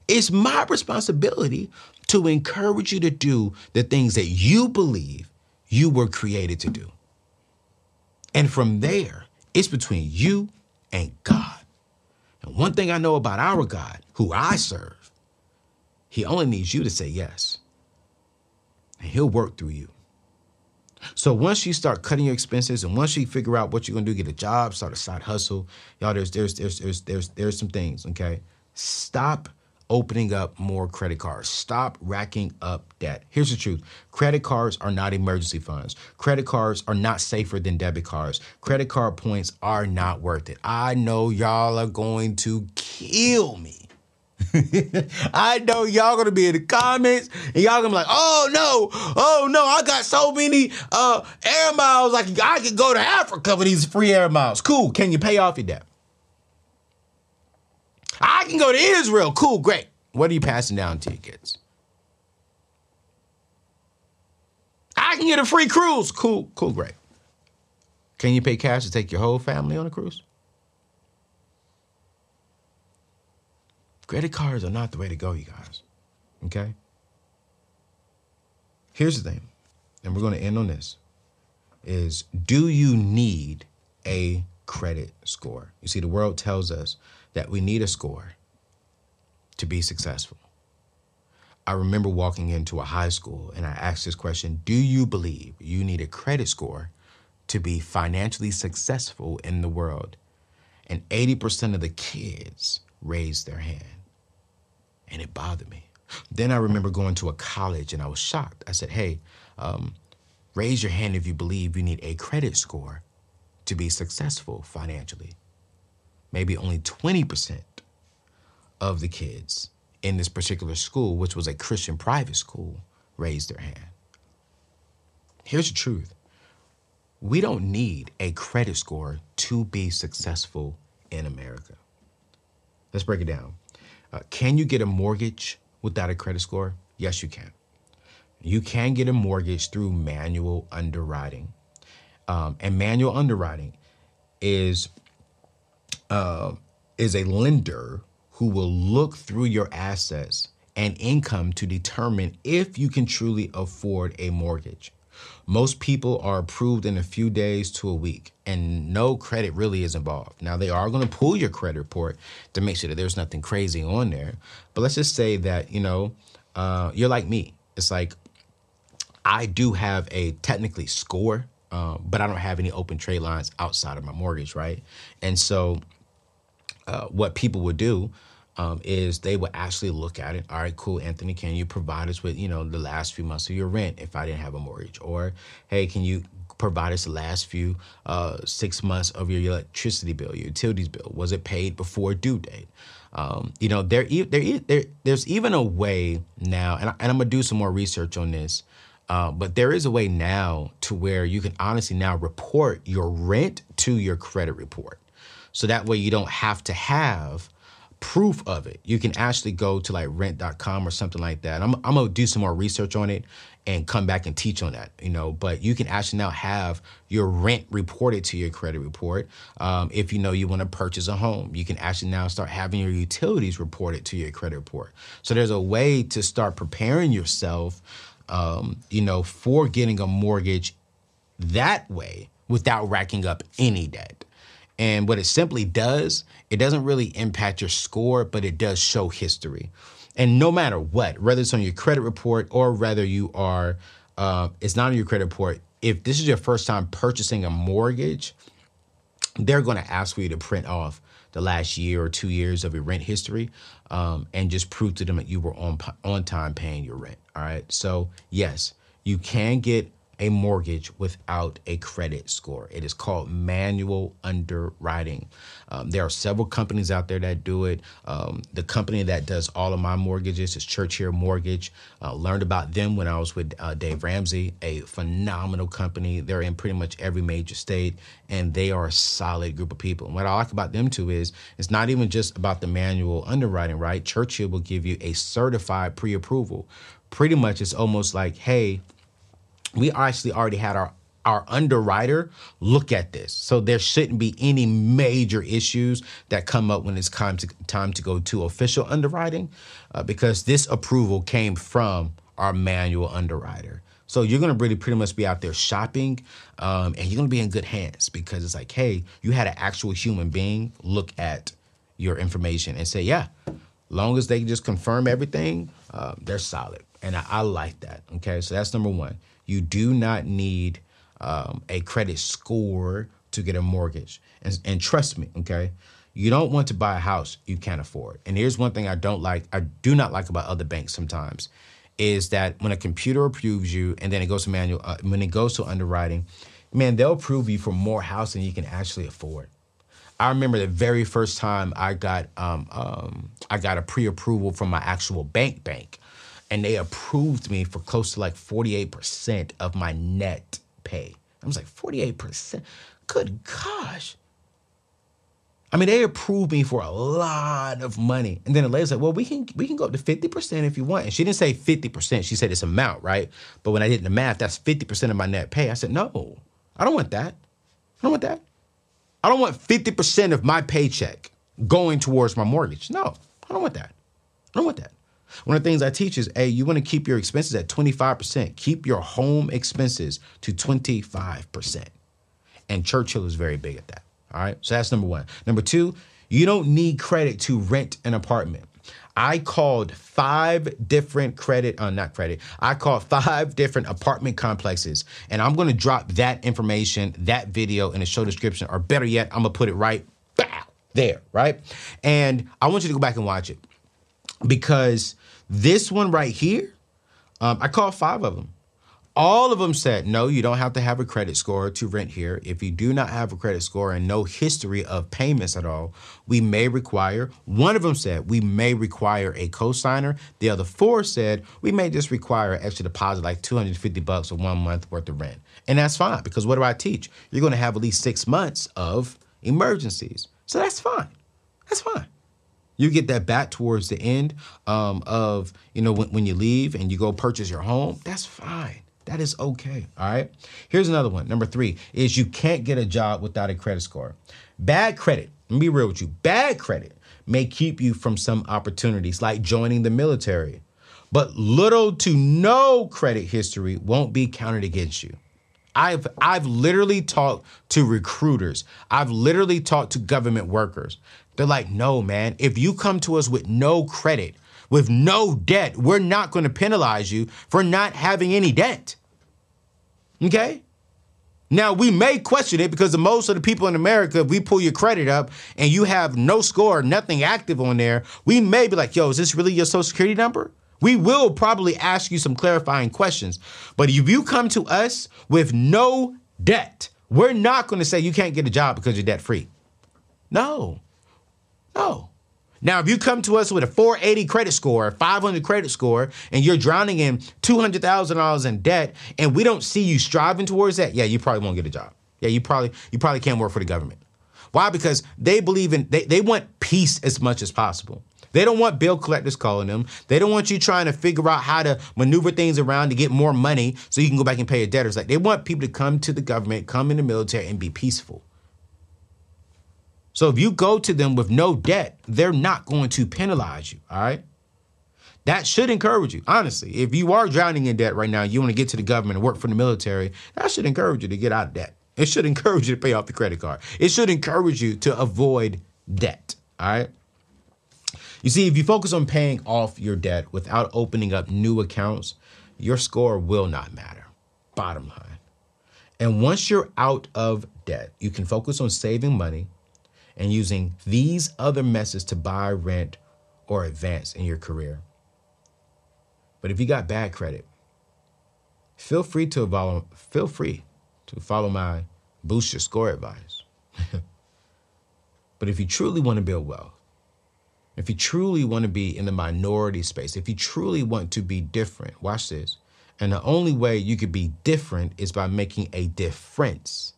It's my responsibility to encourage you to do the things that you believe you were created to do. And from there, it's between you and God. And one thing I know about our God, who I serve, he only needs you to say yes. And he'll work through you. So once you start cutting your expenses and once you figure out what you're gonna do, get a job, start a side hustle, y'all, there's there's there's there's there's there's some things, okay? Stop opening up more credit cards. Stop racking up debt. Here's the truth credit cards are not emergency funds. Credit cards are not safer than debit cards. Credit card points are not worth it. I know y'all are going to kill me. I know y'all gonna be in the comments and y'all gonna be like, oh no, oh no, I got so many uh, air miles, like I could go to Africa with these free air miles. Cool, can you pay off your debt? I can go to Israel. Cool, great. What are you passing down to your kids? I can get a free cruise. Cool, cool, great. Can you pay cash to take your whole family on a cruise? Credit cards are not the way to go, you guys. Okay? Here's the thing, and we're going to end on this is do you need a credit score? You see, the world tells us that we need a score to be successful. I remember walking into a high school and I asked this question Do you believe you need a credit score to be financially successful in the world? And 80% of the kids raised their hand. And it bothered me. Then I remember going to a college and I was shocked. I said, Hey, um, raise your hand if you believe you need a credit score to be successful financially maybe only 20% of the kids in this particular school, which was a Christian private school, raised their hand. Here's the truth we don't need a credit score to be successful in America. Let's break it down. Uh, can you get a mortgage without a credit score? Yes, you can. You can get a mortgage through manual underwriting. Um, and manual underwriting is uh, is a lender who will look through your assets and income to determine if you can truly afford a mortgage. Most people are approved in a few days to a week, and no credit really is involved. Now, they are going to pull your credit report to make sure that there's nothing crazy on there. But let's just say that, you know, uh, you're like me. It's like I do have a technically score, uh, but I don't have any open trade lines outside of my mortgage, right? And so uh, what people would do um, is they would actually look at it. All right, cool, Anthony, can you provide us with you know the last few months of your rent if I didn't have a mortgage? Or hey, can you provide us the last few uh, six months of your electricity bill, your utilities bill? Was it paid before due date? Um, you know, there, there, there, there's even a way now, and, I, and I'm gonna do some more research on this. Uh, but there is a way now to where you can honestly now report your rent to your credit report. So that way you don't have to have proof of it. You can actually go to like rent.com or something like that. I'm, I'm gonna do some more research on it and come back and teach on that, you know. But you can actually now have your rent reported to your credit report. Um, if you know you want to purchase a home, you can actually now start having your utilities reported to your credit report. So there's a way to start preparing yourself, um, you know, for getting a mortgage that way without racking up any debt. And what it simply does, it doesn't really impact your score, but it does show history. And no matter what, whether it's on your credit report or whether you are, uh, it's not on your credit report, if this is your first time purchasing a mortgage, they're going to ask for you to print off the last year or two years of your rent history um, and just prove to them that you were on on time paying your rent. All right. So yes, you can get a mortgage without a credit score. It is called manual underwriting. Um, there are several companies out there that do it. Um, the company that does all of my mortgages is Churchill Mortgage. Uh, learned about them when I was with uh, Dave Ramsey, a phenomenal company. They're in pretty much every major state, and they are a solid group of people. And what I like about them too is it's not even just about the manual underwriting, right? Churchill will give you a certified pre approval. Pretty much, it's almost like, hey, we actually already had our our underwriter look at this. So there shouldn't be any major issues that come up when it's time to time to go to official underwriting, uh, because this approval came from our manual underwriter. So you're to really pretty much be out there shopping, um, and you're to be in good hands because it's like, hey, you had an actual human being look at your information and say, yeah, long as they just confirm everything, uh, they're solid, and I, I like that. Okay, so that's number one. You do not need um, a credit score to get a mortgage. And, and trust me, okay? You don't want to buy a house you can't afford. And here's one thing I don't like, I do not like about other banks sometimes, is that when a computer approves you and then it goes to manual, uh, when it goes to underwriting, man, they'll approve you for more house than you can actually afford. I remember the very first time I got um, um, I got a pre-approval from my actual bank bank and they approved me for close to like 48% of my net pay. I was like, 48%? Good gosh. I mean, they approved me for a lot of money. And then the lady said, well, we can we can go up to 50% if you want. And she didn't say 50%. She said it's amount, right? But when I did the math, that's 50% of my net pay. I said, no, I don't want that. I don't want that. I don't want 50% of my paycheck going towards my mortgage. No, I don't want that. I don't want that. One of the things I teach is, hey, you want to keep your expenses at 25%. Keep your home expenses to 25%. And Churchill is very big at that. All right. So that's number one. Number two, you don't need credit to rent an apartment. I called five different credit, uh, not credit, I called five different apartment complexes. And I'm going to drop that information, that video in the show description, or better yet, I'm going to put it right there, right? And I want you to go back and watch it because this one right here, um, I called five of them. All of them said, no, you don't have to have a credit score to rent here. If you do not have a credit score and no history of payments at all, we may require, one of them said, we may require a cosigner. The other four said, we may just require an extra deposit, like 250 bucks for one month worth of rent. And that's fine because what do I teach? You're going to have at least six months of emergencies. So that's fine. That's fine. You get that back towards the end um, of, you know, when, when you leave and you go purchase your home. That's fine. That is okay. All right. Here's another one. Number three is you can't get a job without a credit score. Bad credit, let me be real with you. Bad credit may keep you from some opportunities like joining the military, but little to no credit history won't be counted against you. I've I've literally talked to recruiters. I've literally talked to government workers. They're like, "No, man, if you come to us with no credit, with no debt, we're not going to penalize you for not having any debt. Okay? Now, we may question it because most of the people in America, if we pull your credit up and you have no score, nothing active on there, we may be like, yo, is this really your social security number? We will probably ask you some clarifying questions. But if you come to us with no debt, we're not going to say you can't get a job because you're debt free. No, no. Now, if you come to us with a 480 credit score, a 500 credit score, and you're drowning in $200,000 in debt, and we don't see you striving towards that, yeah, you probably won't get a job. Yeah, you probably you probably can't work for the government. Why? Because they believe in they, they want peace as much as possible. They don't want bill collectors calling them. They don't want you trying to figure out how to maneuver things around to get more money so you can go back and pay your debtors. Like they want people to come to the government, come in the military, and be peaceful. So if you go to them with no debt, they're not going to penalize you. All right. That should encourage you, honestly. If you are drowning in debt right now, you want to get to the government and work for the military, that should encourage you to get out of debt. It should encourage you to pay off the credit card. It should encourage you to avoid debt. All right. You see, if you focus on paying off your debt without opening up new accounts, your score will not matter. Bottom line. And once you're out of debt, you can focus on saving money and using these other methods to buy, rent, or advance in your career. But if you got bad credit, feel free to follow, feel free to follow my boost your score advice. but if you truly want to build wealth, if you truly want to be in the minority space, if you truly want to be different, watch this. And the only way you could be different is by making a difference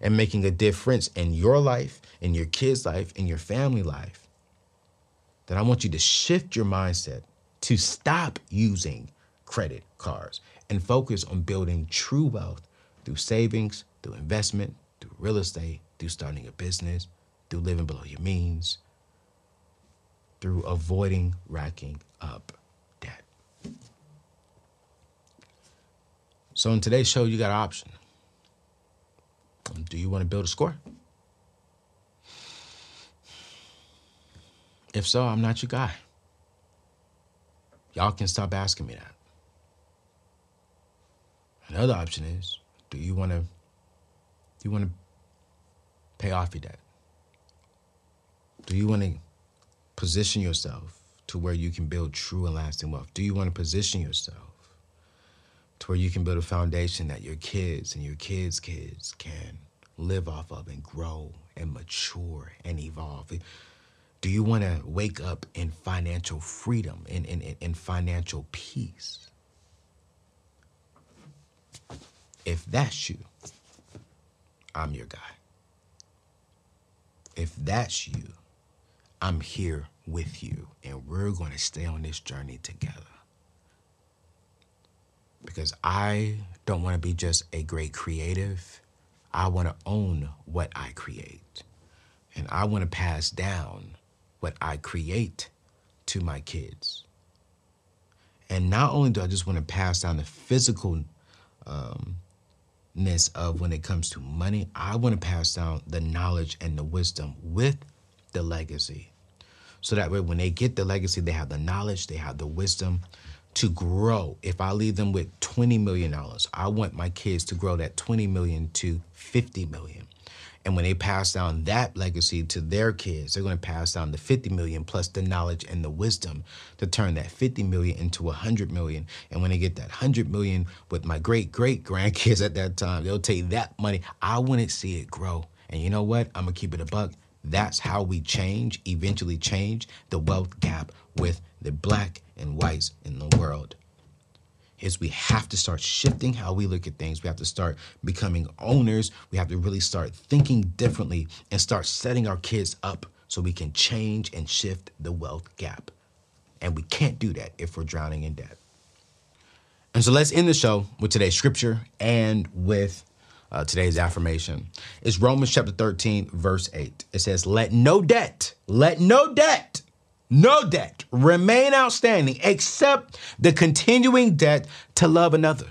and making a difference in your life, in your kids' life, in your family life. Then I want you to shift your mindset to stop using credit cards and focus on building true wealth through savings, through investment, through real estate, through starting a business, through living below your means, through avoiding racking up debt. So, in today's show, you got an option. Do you want to build a score? If so, I'm not your guy. Y'all can stop asking me that. Another option is, do you want to do you want to pay off your debt? Do you want to position yourself to where you can build true and lasting wealth? Do you want to position yourself to where you can build a foundation that your kids and your kids' kids can live off of and grow and mature and evolve? Do you want to wake up in financial freedom, in, in, in financial peace? If that's you, I'm your guy. If that's you, I'm here with you, and we're going to stay on this journey together. Because I don't want to be just a great creative, I want to own what I create. And I want to pass down what I create to my kids. And not only do I just want to pass down the physical um, of when it comes to money, I want to pass down the knowledge and the wisdom with the legacy. So that way, when they get the legacy, they have the knowledge, they have the wisdom to grow. If I leave them with $20 million, I want my kids to grow that 20 million to 50 million. And when they pass down that legacy to their kids, they're going to pass down the 50 million plus the knowledge and the wisdom to turn that 50 million into 100 million. And when they get that 100 million with my great great grandkids at that time, they'll take that money. I want to see it grow. And you know what? I'm going to keep it a buck. That's how we change, eventually change the wealth gap with the black and whites in the world is we have to start shifting how we look at things. We have to start becoming owners. We have to really start thinking differently and start setting our kids up so we can change and shift the wealth gap. And we can't do that if we're drowning in debt. And so let's end the show with today's scripture and with uh, today's affirmation. It's Romans chapter 13, verse 8. It says, Let no debt, let no debt, no debt remain outstanding except the continuing debt to love another.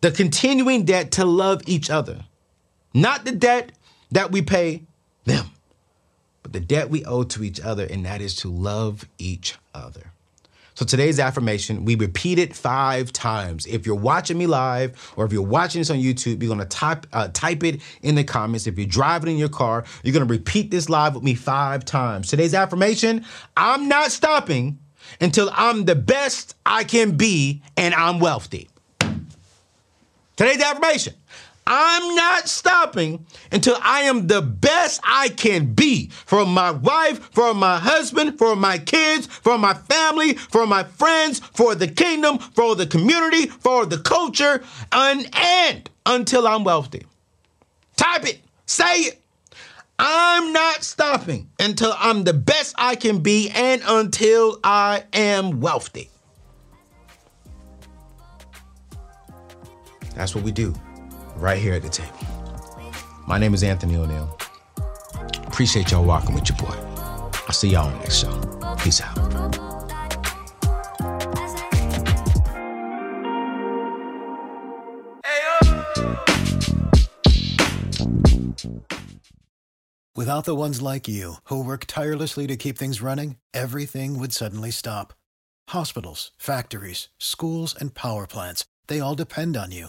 The continuing debt to love each other. Not the debt that we pay them, but the debt we owe to each other, and that is to love each other. So today's affirmation, we repeat it five times. If you're watching me live or if you're watching this on YouTube, you're gonna type uh, type it in the comments. If you're driving in your car, you're gonna repeat this live with me five times. Today's affirmation, I'm not stopping until I'm the best I can be and I'm wealthy. Today's affirmation. I'm not stopping until I am the best I can be for my wife, for my husband, for my kids, for my family, for my friends, for the kingdom, for the community, for the culture, and, and until I'm wealthy. Type it, say it. I'm not stopping until I'm the best I can be and until I am wealthy. That's what we do right here at the table. My name is Anthony ONeal. Appreciate y'all walking with your boy. I'll see y'all on the next show. Peace out. Without the ones like you, who work tirelessly to keep things running, everything would suddenly stop. Hospitals, factories, schools, and power plants, they all depend on you.